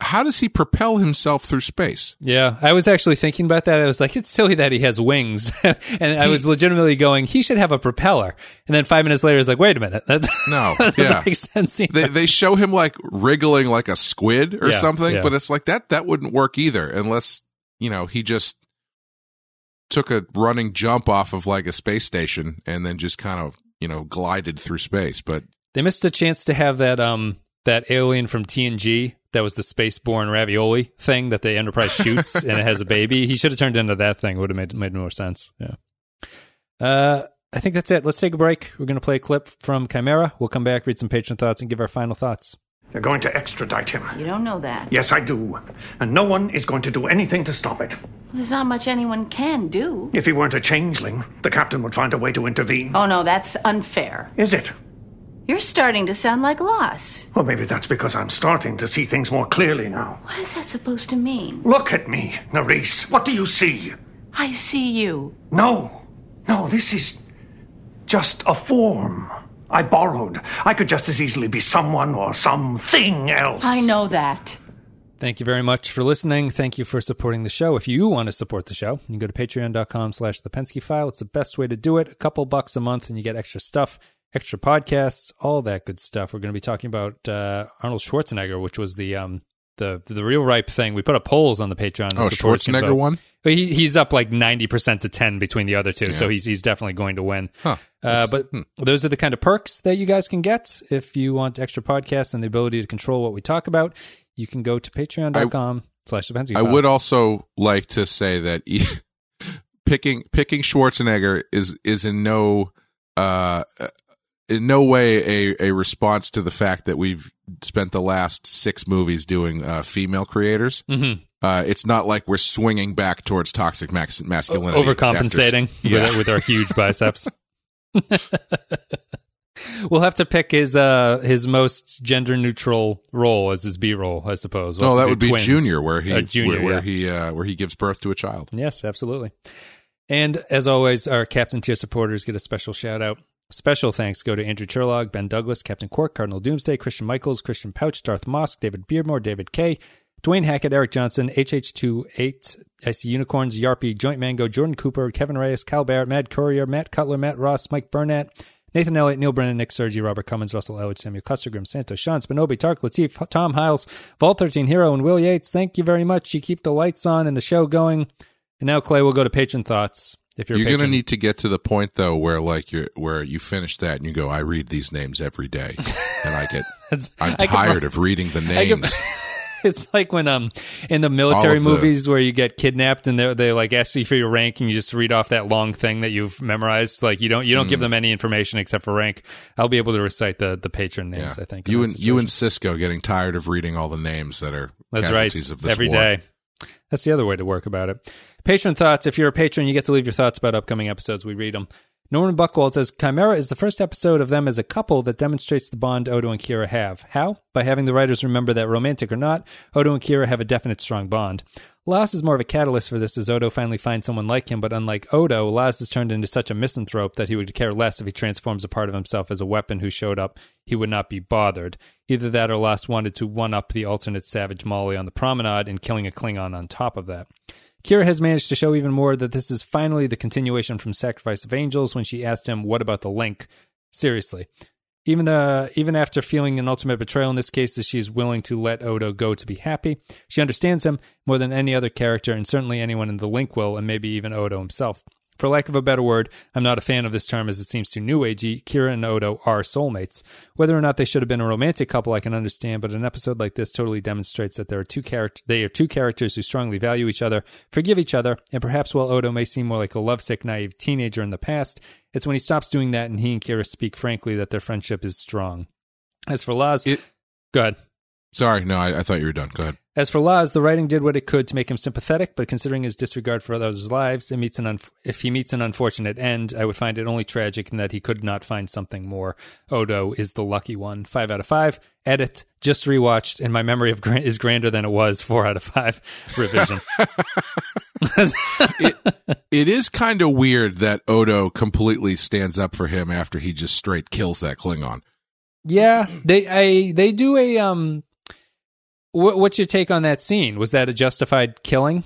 how does he propel himself through space Yeah, I was actually thinking about that. I was like, it's silly that he has wings, and I was legitimately going, he should have a propeller. And then five minutes later, I was like, wait a minute, that, No, that doesn't yeah. make sense. they they show him like wriggling like a squid or Yeah, something, yeah. but it's like that that wouldn't work either unless you know he just took a running jump off of like a space station and then just kind of you know glided through space. But they missed a chance to have that um that alien from TNG that was the spaceborne ravioli thing that the Enterprise shoots and it has a baby. He should have turned into that thing. Would have made made more sense. Yeah. Uh, I think that's it. Let's take a break. We're going to play a clip from Chimera. We'll come back, read some patron thoughts, and give our final thoughts. They're going to extradite him. You don't know that. Yes, I do. And no one is going to do anything to stop it. There's not much anyone can do. If he weren't a changeling, the captain would find a way to intervene. Oh, no, that's unfair. Is it? You're starting to sound like Laas. Well, maybe that's because I'm starting to see things more clearly now. What is that supposed to mean? Look at me, Nerys. What do you see? I see you. No. No, this is just a form I borrowed. I could just as easily be someone or something else. I know that. Thank you very much for listening. Thank you for supporting the show. If you want to support the show, you can go to patreon.com slash the Pensky file. It's the best way to do it. A couple bucks a month and you get extra stuff, extra podcasts, all that good stuff. We're going to be talking about uh, Arnold Schwarzenegger, which was the um the the real ripe thing. We put up polls on the Patreon. Oh, The supporters can Schwarzenegger won? He, he's up like 90% to 10 between the other two. So he's he's definitely going to win. Huh. Uh, but those are the kind of perks that you guys can get if you want extra podcasts and the ability to control what we talk about. You can go to patreon.com slash the I would also like to say that e- picking picking Schwarzenegger is is in no uh in no way a, a response to the fact that we've spent the last six movies doing uh, female creators. Mhm. Uh, it's not like we're swinging back towards toxic max- masculinity. overcompensating after- yeah. with, with our huge biceps. we'll have to pick his uh his most gender neutral role as his B role, I suppose. We'll no, that do would be twins. Junior, where he Uh, Junior, where, where yeah. he uh, where he gives birth to a child. Yes, absolutely. And as always, our Captain Tier supporters get a special shout out. Special thanks go to Andrew Churlog, Ben Douglas, Captain Quark, Cardinal Doomsday, Christian Michaels, Christian Pouch, Darth Mosk, David Beardmore, David K, Dwayne Hackett, Eric Johnson, HH28, IC Unicorns, Yarpy, Joint Mango, Jordan Cooper, Kevin Reyes, Cal Barrett, Matt Courier, Matt Cutler, Matt Ross, Mike Burnett, Nathan Elliott, Neil Brennan, Nick Sergi, Robert Cummins, Russell Elwood, Samuel Custer, Grim Santos, Sean Spinobi, Tark Latif, Tom Hiles, Vault 13 Hero, and Will Yates. Thank you very much. You keep the lights on and the show going. And now, Clay, we'll go to patron thoughts. If you're, You're, going to need to get to the point though where like you where you finish that and you go, I read these names every day, and I get I'm I tired of reading the names. it's like when um in the military the- movies where you get kidnapped and they they like ask you for your rank and you just read off that long thing that you've memorized. Like you don't you don't Mm. give them any information except for rank. I'll be able to recite the the patron names. Yeah. I think you and you and. Sisko getting tired of reading all the names that are That's right. of this Every war. day. That's the other way to work about it. Patron thoughts. If you're a patron, you get to leave your thoughts about upcoming episodes. We read them. Norman Buckwald says Chimera is the first episode of them as a couple that demonstrates the bond Odo and Kira have. How? By having the writers remember that romantic or not, Odo and Kira have a definite strong bond. Laas is more of a catalyst for this as Odo finally finds someone like him, but unlike Odo, Laas has turned into such a misanthrope that he would care less if he transforms a part of himself as a weapon who showed up. He would not be bothered. Either that or Laas wanted to one up the alternate Savage Molly on the promenade and killing a Klingon on top of that. Kira has managed to show even more that this is finally the continuation from Sacrifice of Angels when she asked him, What about the link? Seriously. Even the even after feeling an ultimate betrayal in this case, is she is willing to let Odo go to be happy. She understands him more than any other character, and certainly anyone in the link will, and maybe even Odo himself. For lack of a better word, I'm not a fan of this term as it seems too new agey. Kira and Odo are soulmates. Whether or not they should have been a romantic couple, I can understand, but an episode like this totally demonstrates that there are two characters. They are two characters who strongly value each other, forgive each other, and perhaps while Odo may seem more like a lovesick, naive teenager in the past, it's when he stops doing that and he and Kira speak frankly that their friendship is strong. As for Laas, It- go ahead. Sorry, no, I, I thought you were done. Go ahead. As for Laas, the writing did what it could to make him sympathetic, but considering his disregard for others' lives, it meets an unf- if he meets an unfortunate end, I would find it only tragic in that he could not find something more. Odo is the lucky one. Five out of five. Edit. Just rewatched, and my memory of gra- is grander than it was. Four out of five. Revision. It is kind of weird that Odo completely stands up for him after he just straight kills that Klingon. yeah, they I they do a um. What, what's your take on that scene? Was that a justified killing?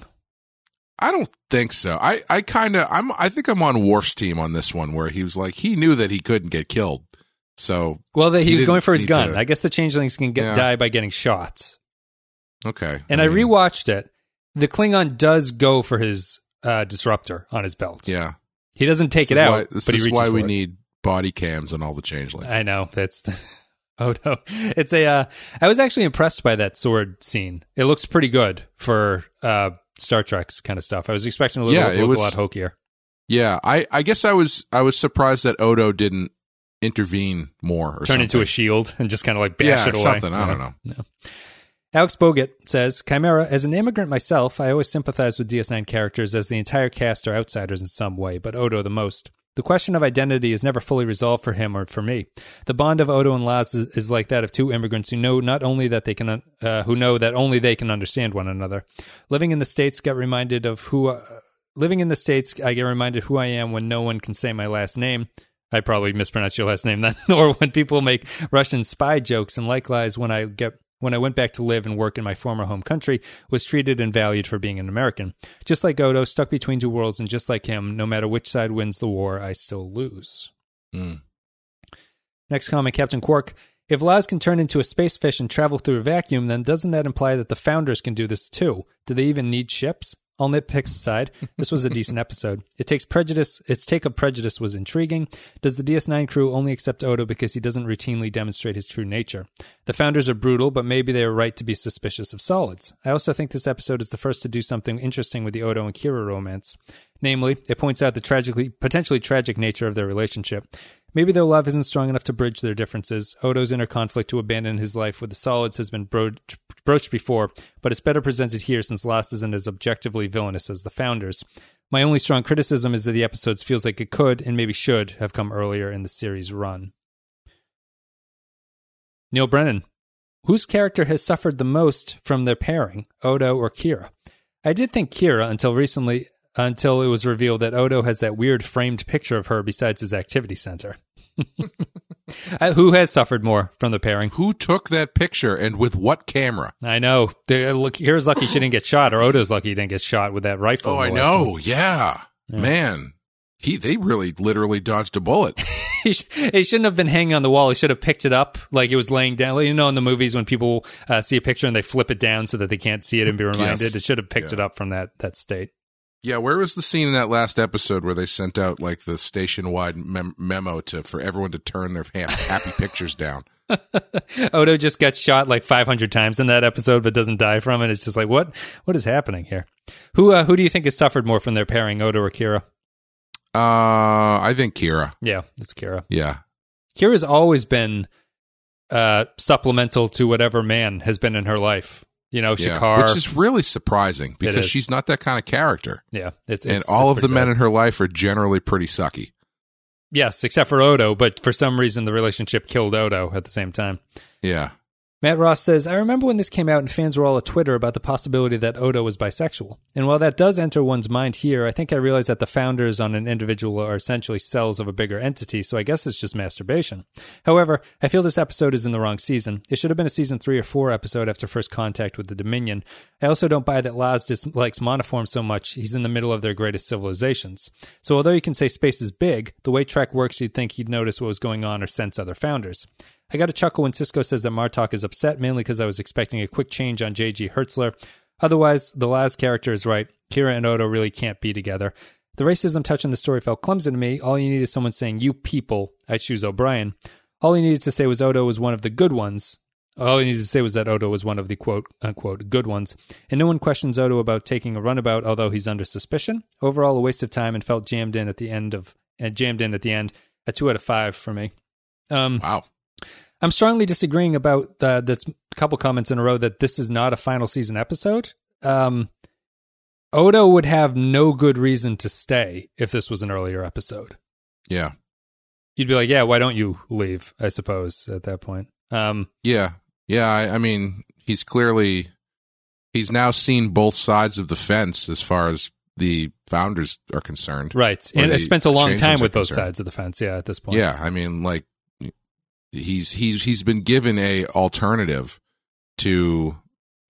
I don't think so. I, I kind of I'm I think I'm on Worf's team on this one where he was like he knew that he couldn't get killed. So Well, that he, He was going for his gun. to- I guess the changelings can get Yeah. die by getting shot. okay. And I mean, rewatched it. The Klingon does go for his uh, disruptor on his belt. Yeah. He doesn't take This it out, Why, this but is why we it. need body cams on all the changelings. I know that's. oh no, it's a. Uh, I was actually impressed by that sword scene. It looks pretty good for uh, Star Trek's kind of stuff. I was expecting a little, Yeah, look it a was- lot hokier. yeah, I I guess I was I was surprised that Odo didn't intervene more or Turn something. into a shield and just kind of like bash yeah, it away. something. I don't know. No. Alex Bogut says, Chimera, as an immigrant myself, I always sympathize with DS9 characters as the entire cast are outsiders in some way, but Odo the most. The question of identity is never fully resolved for him or for me. The bond of Odo and Laas is, is like that of two immigrants who know not only that they can, uh, who know that only they can understand one another. Living in the states get reminded of who, uh, living in the States, I get reminded who I am when no one can say my last name. I probably mispronounced your last name then, or when people make Russian spy jokes, and likewise when I get when I went back to live and work in my former home country, was treated and valued for being an American. Just like Odo, stuck between two worlds, and just like him, no matter which side wins the war, I still lose. Mm. Next comment, Captain Quark. If Laas can turn into a space fish and travel through a vacuum, then doesn't that imply that the founders can do this too? Do they even need ships? All nitpicks aside, this was a decent episode. It takes prejudice. Its take of prejudice was intriguing. Does the DS9 crew only accept Odo because he doesn't routinely demonstrate his true nature? The founders are brutal, but maybe they are right to be suspicious of solids. I also think this episode is the first to do something interesting with the Odo and Kira romance. Namely, it points out the tragically, potentially tragic nature of their relationship. Maybe their love isn't strong enough to bridge their differences. Odo's inner conflict to abandon his life with the solids has been bro- broached before, but it's better presented here since Laas isn't as objectively villainous as the founders. My only strong criticism is that the episodes feels like it could and maybe should have come earlier in the series run. Neil Brennan, whose character has suffered the most from their pairing, Odo or Kira? I did think Kira until recently, until it was revealed that Odo has that weird framed picture of her besides his activity center. Uh, Who has suffered more from the pairing? Who took that picture and with what camera? I know. The- Look, Kira's lucky she didn't get shot, or Odo's lucky he didn't get shot with that rifle. Oh, I know. Yeah. Man. He they really literally dodged a bullet. he, sh- shouldn't have been hanging on the wall. He should have picked it up like it was laying down. You know, in the movies when people uh, see a picture and they flip it down so that they can't see it and be reminded. Yes. It should have picked Yeah. it up from that that state. Yeah, where was the scene in that last episode where they sent out like the station wide mem- memo to for everyone to turn their ha- happy pictures down? Odo just got shot like 500 times in that episode, but doesn't die from it. It's just like what what is happening here? Who uh, who do you think has suffered more from their pairing, Odo or Kira? Uh, I think Kira. Yeah, it's Kira. Yeah, Kira's always been uh, supplemental to whatever man has been in her life. You know, yeah. Shakaar. which is really surprising because she's not that kind of character, yeah, it's, and it's- all it's of the men in her life are generally pretty sucky. Yes, except for Odo, but for some reason the relationship killed Odo at the same time. Yeah, Matt Ross says, I remember when this came out and fans were all at Twitter about the possibility that Odo was bisexual. And while that does enter one's mind here, I think I realize that the founders on an individual are essentially cells of a bigger entity, so I guess it's just masturbation. However, I feel this episode is in the wrong season. It should have been a season 3 or 4 episode after first contact with the Dominion. I also don't buy that Laas dislikes monoform so much, he's in the middle of their greatest civilizations. So although you can say space is big, the way Trek works, you'd think he'd notice what was going on or sense other founders. I got a chuckle when Sisko says that Martok is upset, mainly because I was expecting a quick change on J.G. Hertzler. Otherwise, the last character is right. Kira and Odo really can't be together. The racism touch in the story felt clumsy to me. All you need is someone saying, You people. I choose O'Brien. All he needed to say was Odo was one of the good ones. All he needed to say was that Odo was one of the quote unquote good ones. And no one questions Odo about taking a runabout, although he's under suspicion. Overall, a waste of time and felt jammed in at the end of and jammed in at the end. A two out of five for me. Um, wow. I'm strongly disagreeing about uh, that's couple comments in a row that this is not a final season episode. Um, Odo would have no good reason to stay if this was an earlier episode. Yeah, You'd be like, yeah, why don't you leave? I suppose at that point. Um, yeah, yeah. I, I mean, he's clearly he's now seen both sides of the fence as far as the founders are concerned. right, and I the spent a long time with both concerned. sides of the fence. Yeah, at this point. Yeah, I mean, like he's he's he's been given a alternative to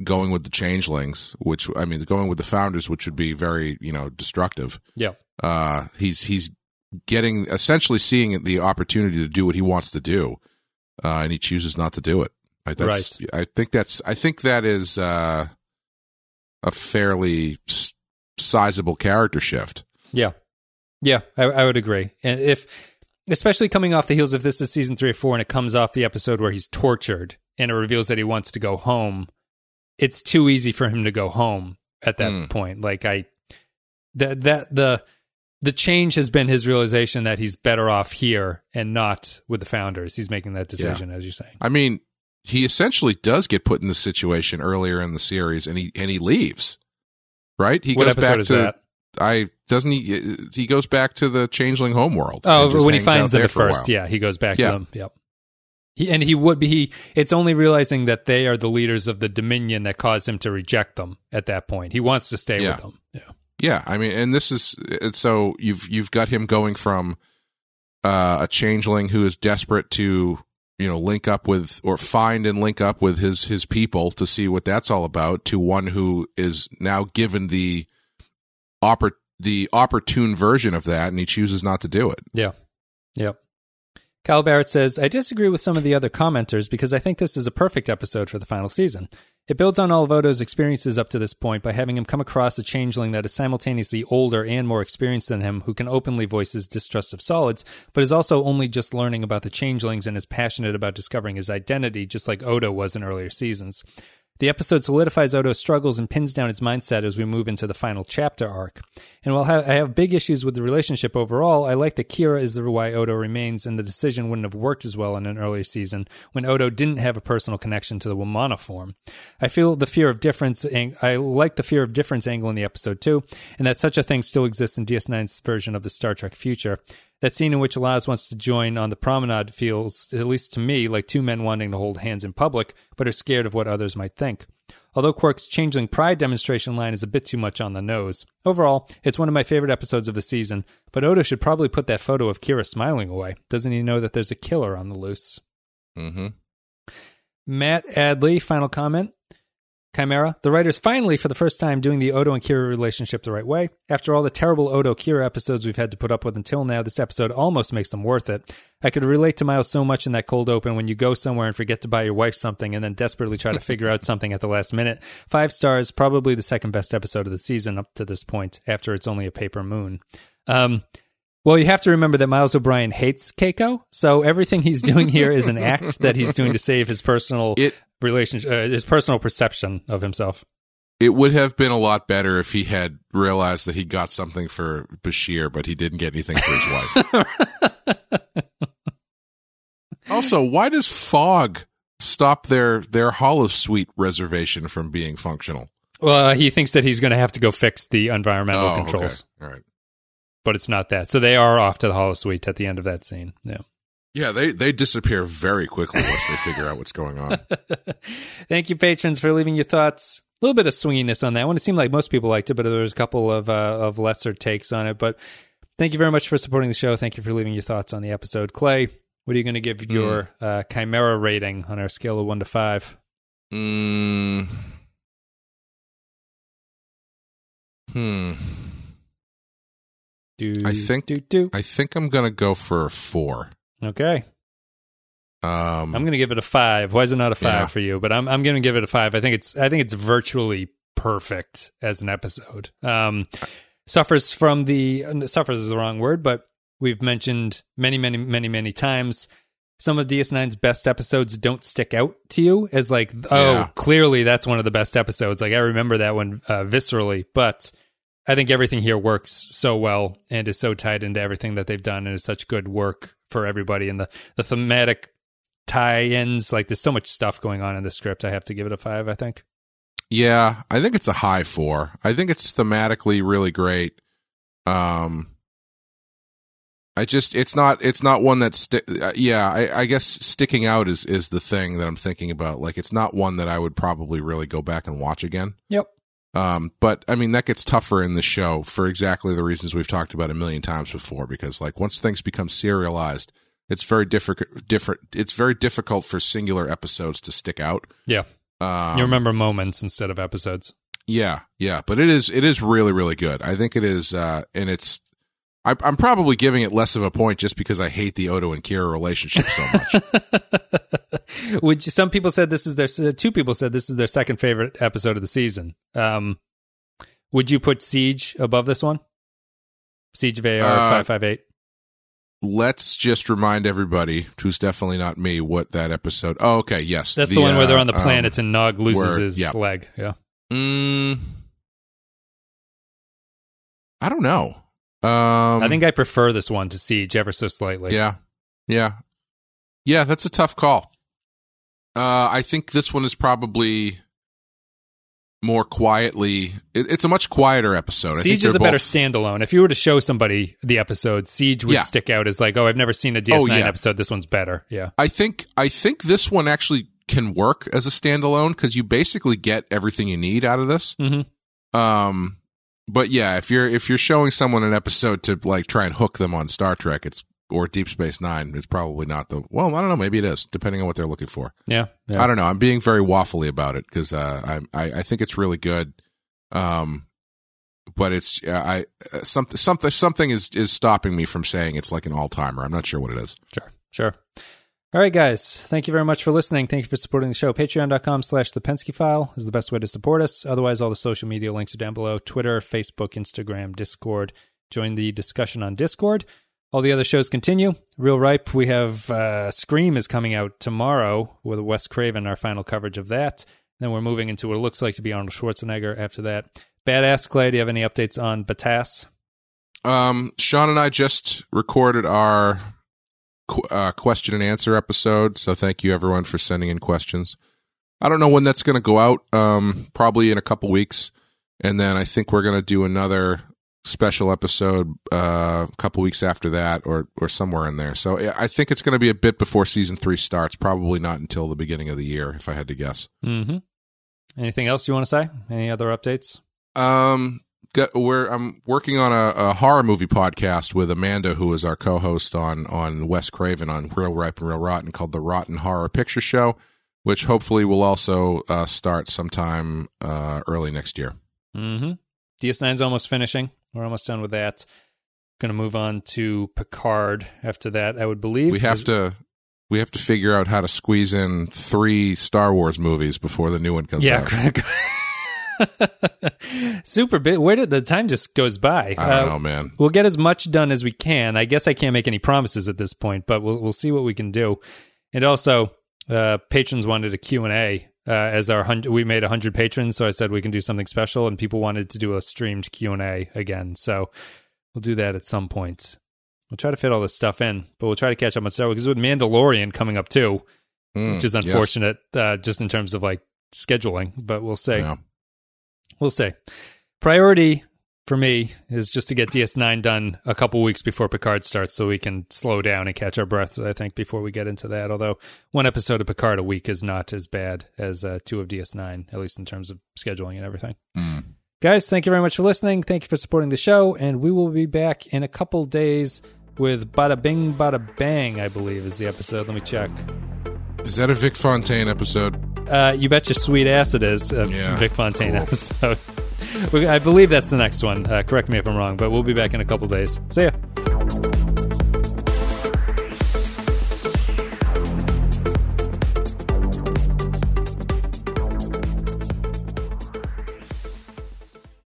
going with the changelings, which I mean, going with the founders, which would be very you know destructive. yeah, Uh, he's he's getting essentially seeing the opportunity to do what he wants to do, uh, and he chooses not to do it. I, that's, I think that's I think that is uh, a fairly s- sizable character shift. yeah, yeah. I, I would agree. And if, especially coming off the heels of this is season three or four, and it comes off the episode where he's tortured and it reveals that he wants to go home, it's too easy for him to go home at that Hmm. point. Like I, that that the the change has been his realization that he's better off here and not with the founders. He's making that decision, as you're saying. I mean, he essentially does get put in this situation earlier in the series, and he and he leaves. Right? He what goes back to that? I doesn't he? He goes back to the changeling homeworld. Oh, when he finds them at first, yeah, he goes back Yeah. to them. Yep. He, and he would be. He, it's only realizing that they are the leaders of the Dominion that caused him to reject them at that point. He wants to stay Yeah. with them. Yeah. Yeah, I mean, and this is it's so you've you've got him going from uh, a changeling who is desperate to you know link up with or find and link up with his his people to see what that's all about to one who is now given the oppor- the opportune version of that and he chooses not to do it. Yeah. Yeah. Kyle Barrett says, I disagree with some of the other commenters because I think this is a perfect episode for the final season. It builds on all of Odo's experiences up to this point by having him come across a changeling that is simultaneously older and more experienced than him, who can openly voice his distrust of solids, but is also only just learning about the changelings and is passionate about discovering his identity, just like Odo was in earlier seasons. The episode solidifies Odo's struggles and pins down his mindset as we move into the final chapter arc. And while I have big issues with the relationship overall, I like that Kira is the why Odo remains, and the decision wouldn't have worked as well in an earlier season when Odo didn't have a personal connection to the Womana form. I feel the fear of difference. I like the fear of difference angle in the episode too, and that such a thing still exists in DS9's version of the Star Trek future. That scene in which Laas wants to join on the promenade feels, at least to me, like two men wanting to hold hands in public, but are scared of what others might think. Although Quark's changeling pride demonstration line is a bit too much on the nose. Overall, it's one of my favorite episodes of the season, but Odo should probably put that photo of Kira smiling away. Doesn't he know that there's a killer on the loose? Mm-hmm. Matt Adley, final comment. Chimera, the writers finally, for the first time, doing the Odo and Kira relationship the right way. After all the terrible Odo Kira episodes we've had to put up with until now, this episode almost makes them worth it. I could relate to Miles so much in that cold open when you go somewhere and forget to buy your wife something and then desperately try to figure out something at the last minute. Five stars, probably the second best episode of the season up to this point, after it's only a paper moon. Um, well, you have to remember that Miles O'Brien hates Keiko, so everything he's doing here is an act that he's doing to save his personal It relationship, uh, his personal perception of himself. it would have been a lot better if he had realized that he got something for Bashir, but he didn't get anything for his wife. also, why does Fog stop their their holosuite reservation from being functional? Well, he thinks that he's going to have to go fix the environmental Oh, controls, okay. All right. but it's not that. So they are off to the holosuite at the end of that scene. Yeah. Yeah, they they disappear very quickly once they figure out what's going on. Thank you, patrons, for leaving your thoughts. A little bit of swinginess on that one. It seemed like most people liked it, but there was a couple of uh, of lesser takes on it. But thank you very much for supporting the show. Thank you for leaving your thoughts on the episode. Clay, what are you going to give your uh, Chimera rating on our scale of one to five? Mm. Hmm. Do I think- do do. I think I'm gonna go for a four. Okay, Um, I'm going to give it a five. Why is it not a five Yeah. for you? But I'm I'm going to give it a five. I think it's I think it's virtually perfect as an episode. Um, suffers from the uh, suffers is the wrong word, but we've mentioned many many many many times. Some of DS9's best episodes don't stick out to you as like, oh, Yeah. clearly that's one of the best episodes. Like I remember that one uh, viscerally, but I think everything here works so well and is so tied into everything that they've done and is such good work for everybody. And the, the thematic tie-ins, like there's so much stuff going on in the script. I have to give it a five, I think. Yeah, I think it's a high four. I think it's thematically really great. Um, I just it's not it's not one that's sti- uh, yeah. I, I guess sticking out is is the thing that I'm thinking about. Like it's not one that I would probably really go back and watch again. Yep. Um, but I mean that gets tougher in the show for exactly the reasons we've talked about a million times before. Because like once things become serialized, it's very different. Different. It's very difficult for singular episodes to stick out. Yeah. Um, you remember moments instead of episodes. Yeah, yeah, but it is it is really really good. I think it is, uh, and it's. I, I'm probably giving it less of a point just because I hate the Odo and Kira relationship so much. Which some people said this is their two people said this is their second favorite episode of the season. Um, would you put Siege above this one? Siege of AR Uh, five five eight. Let's just remind everybody, who's definitely not me, what that episode. Oh, okay, yes, That's the, one where they're on the uh, planet and Nog loses where- his yeah. leg. Yeah. Um, mm, I don't know. Um, I think I prefer this one to Siege ever so slightly. Yeah. Yeah. Yeah, that's a tough call. Uh, I think this one is probably more quietly. It, it's a much quieter episode. I think Siege is a better standalone. If you were to show somebody the episode, Siege would Yeah. stick out as like, oh, I've never seen a DS9 Oh, yeah. episode. This one's better. Yeah. I think I think this one actually can work as a standalone because you basically get everything you need out of this. Mhm. Um, but yeah, if you're if you're showing someone an episode to like try and hook them on Star Trek, it's or Deep Space Nine, it's probably not the. Well, I don't know. Maybe it is, depending on what they're looking for. Yeah, yeah. I don't know. I'm being very waffly about it because uh, I, I I think it's really good. Um, but it's I uh, something something something is is stopping me from saying it's like an all timer. I'm not sure what it is. Sure, sure. All right, guys. Thank you very much for listening. Thank you for supporting the show. Patreon.com slash the Pensky file is the best way to support us. Otherwise, all the social media links are down below Twitter, Facebook, Instagram, Discord. Join the discussion on Discord. All the other shows continue. Real Ripe, we have uh, Scream is coming out tomorrow with Wes Craven, our final coverage of that. Then we're moving into what it looks like to be Arnold Schwarzenegger after that. Badass Clay, do you have any updates on Batas? Um, Sean and I just recorded our qu- uh, question and answer episode, so thank you everyone for sending in questions. I don't know when that's going to go out. Um, probably in a couple weeks, and then I think we're going to do another special episode uh, a couple weeks after that, or or somewhere in there. So I think it's going to be a bit before season three starts. Probably not until the beginning of the year, if I had to guess. Mm-hmm. Anything else you want to say? Any other updates? Um, got, we're I'm working on a, a horror movie podcast with Amanda, who is our co-host on on Wes Craven on Real Ripe and Real Rotten, called the Rotten Horror Picture Show, which hopefully will also uh, start sometime uh, early next year. Mm-hmm. DS9's almost finishing. We're almost done with that. Going to move on to Picard after that, I would believe. We have to we have to figure out how to squeeze in three Star Wars movies before the new one comes Yeah, out. Super big. Where did the time just goes by? I don't Uh, know, man. We'll get as much done as we can. I guess I can't make any promises at this point, but we'll we'll see what we can do. And also, uh, patrons wanted a Q and A uh, as our hundred. We made hundred patrons, so I said we can do something special, and people wanted to do a streamed Q and A again. So we'll do that at some point. We'll try to fit all this stuff in, but we'll try to catch up on Star Wars because with Mandalorian coming up too, Mm, which is yes. unfortunate, uh, just in terms of like scheduling. But we'll see. Yeah. We'll see. Priority for me is just to get DS9 done a couple weeks before Picard starts so we can slow down and catch our breaths, I think, before we get into that. Although one episode of Picard a week is not as bad as uh, two of DS9, at least in terms of scheduling and everything. Guys, thank you very much for listening. Thank you for supporting the show. And we will be back in a couple days with Badda-Bing, Badda-Bang, I believe is the episode. Let me check. Is that a Vic Fontaine episode? Uh, you bet your sweet ass it is a Yeah, Vic Fontaine cool. episode. I believe that's the next one. Uh, correct me if I'm wrong, but we'll be back in a couple days. See ya.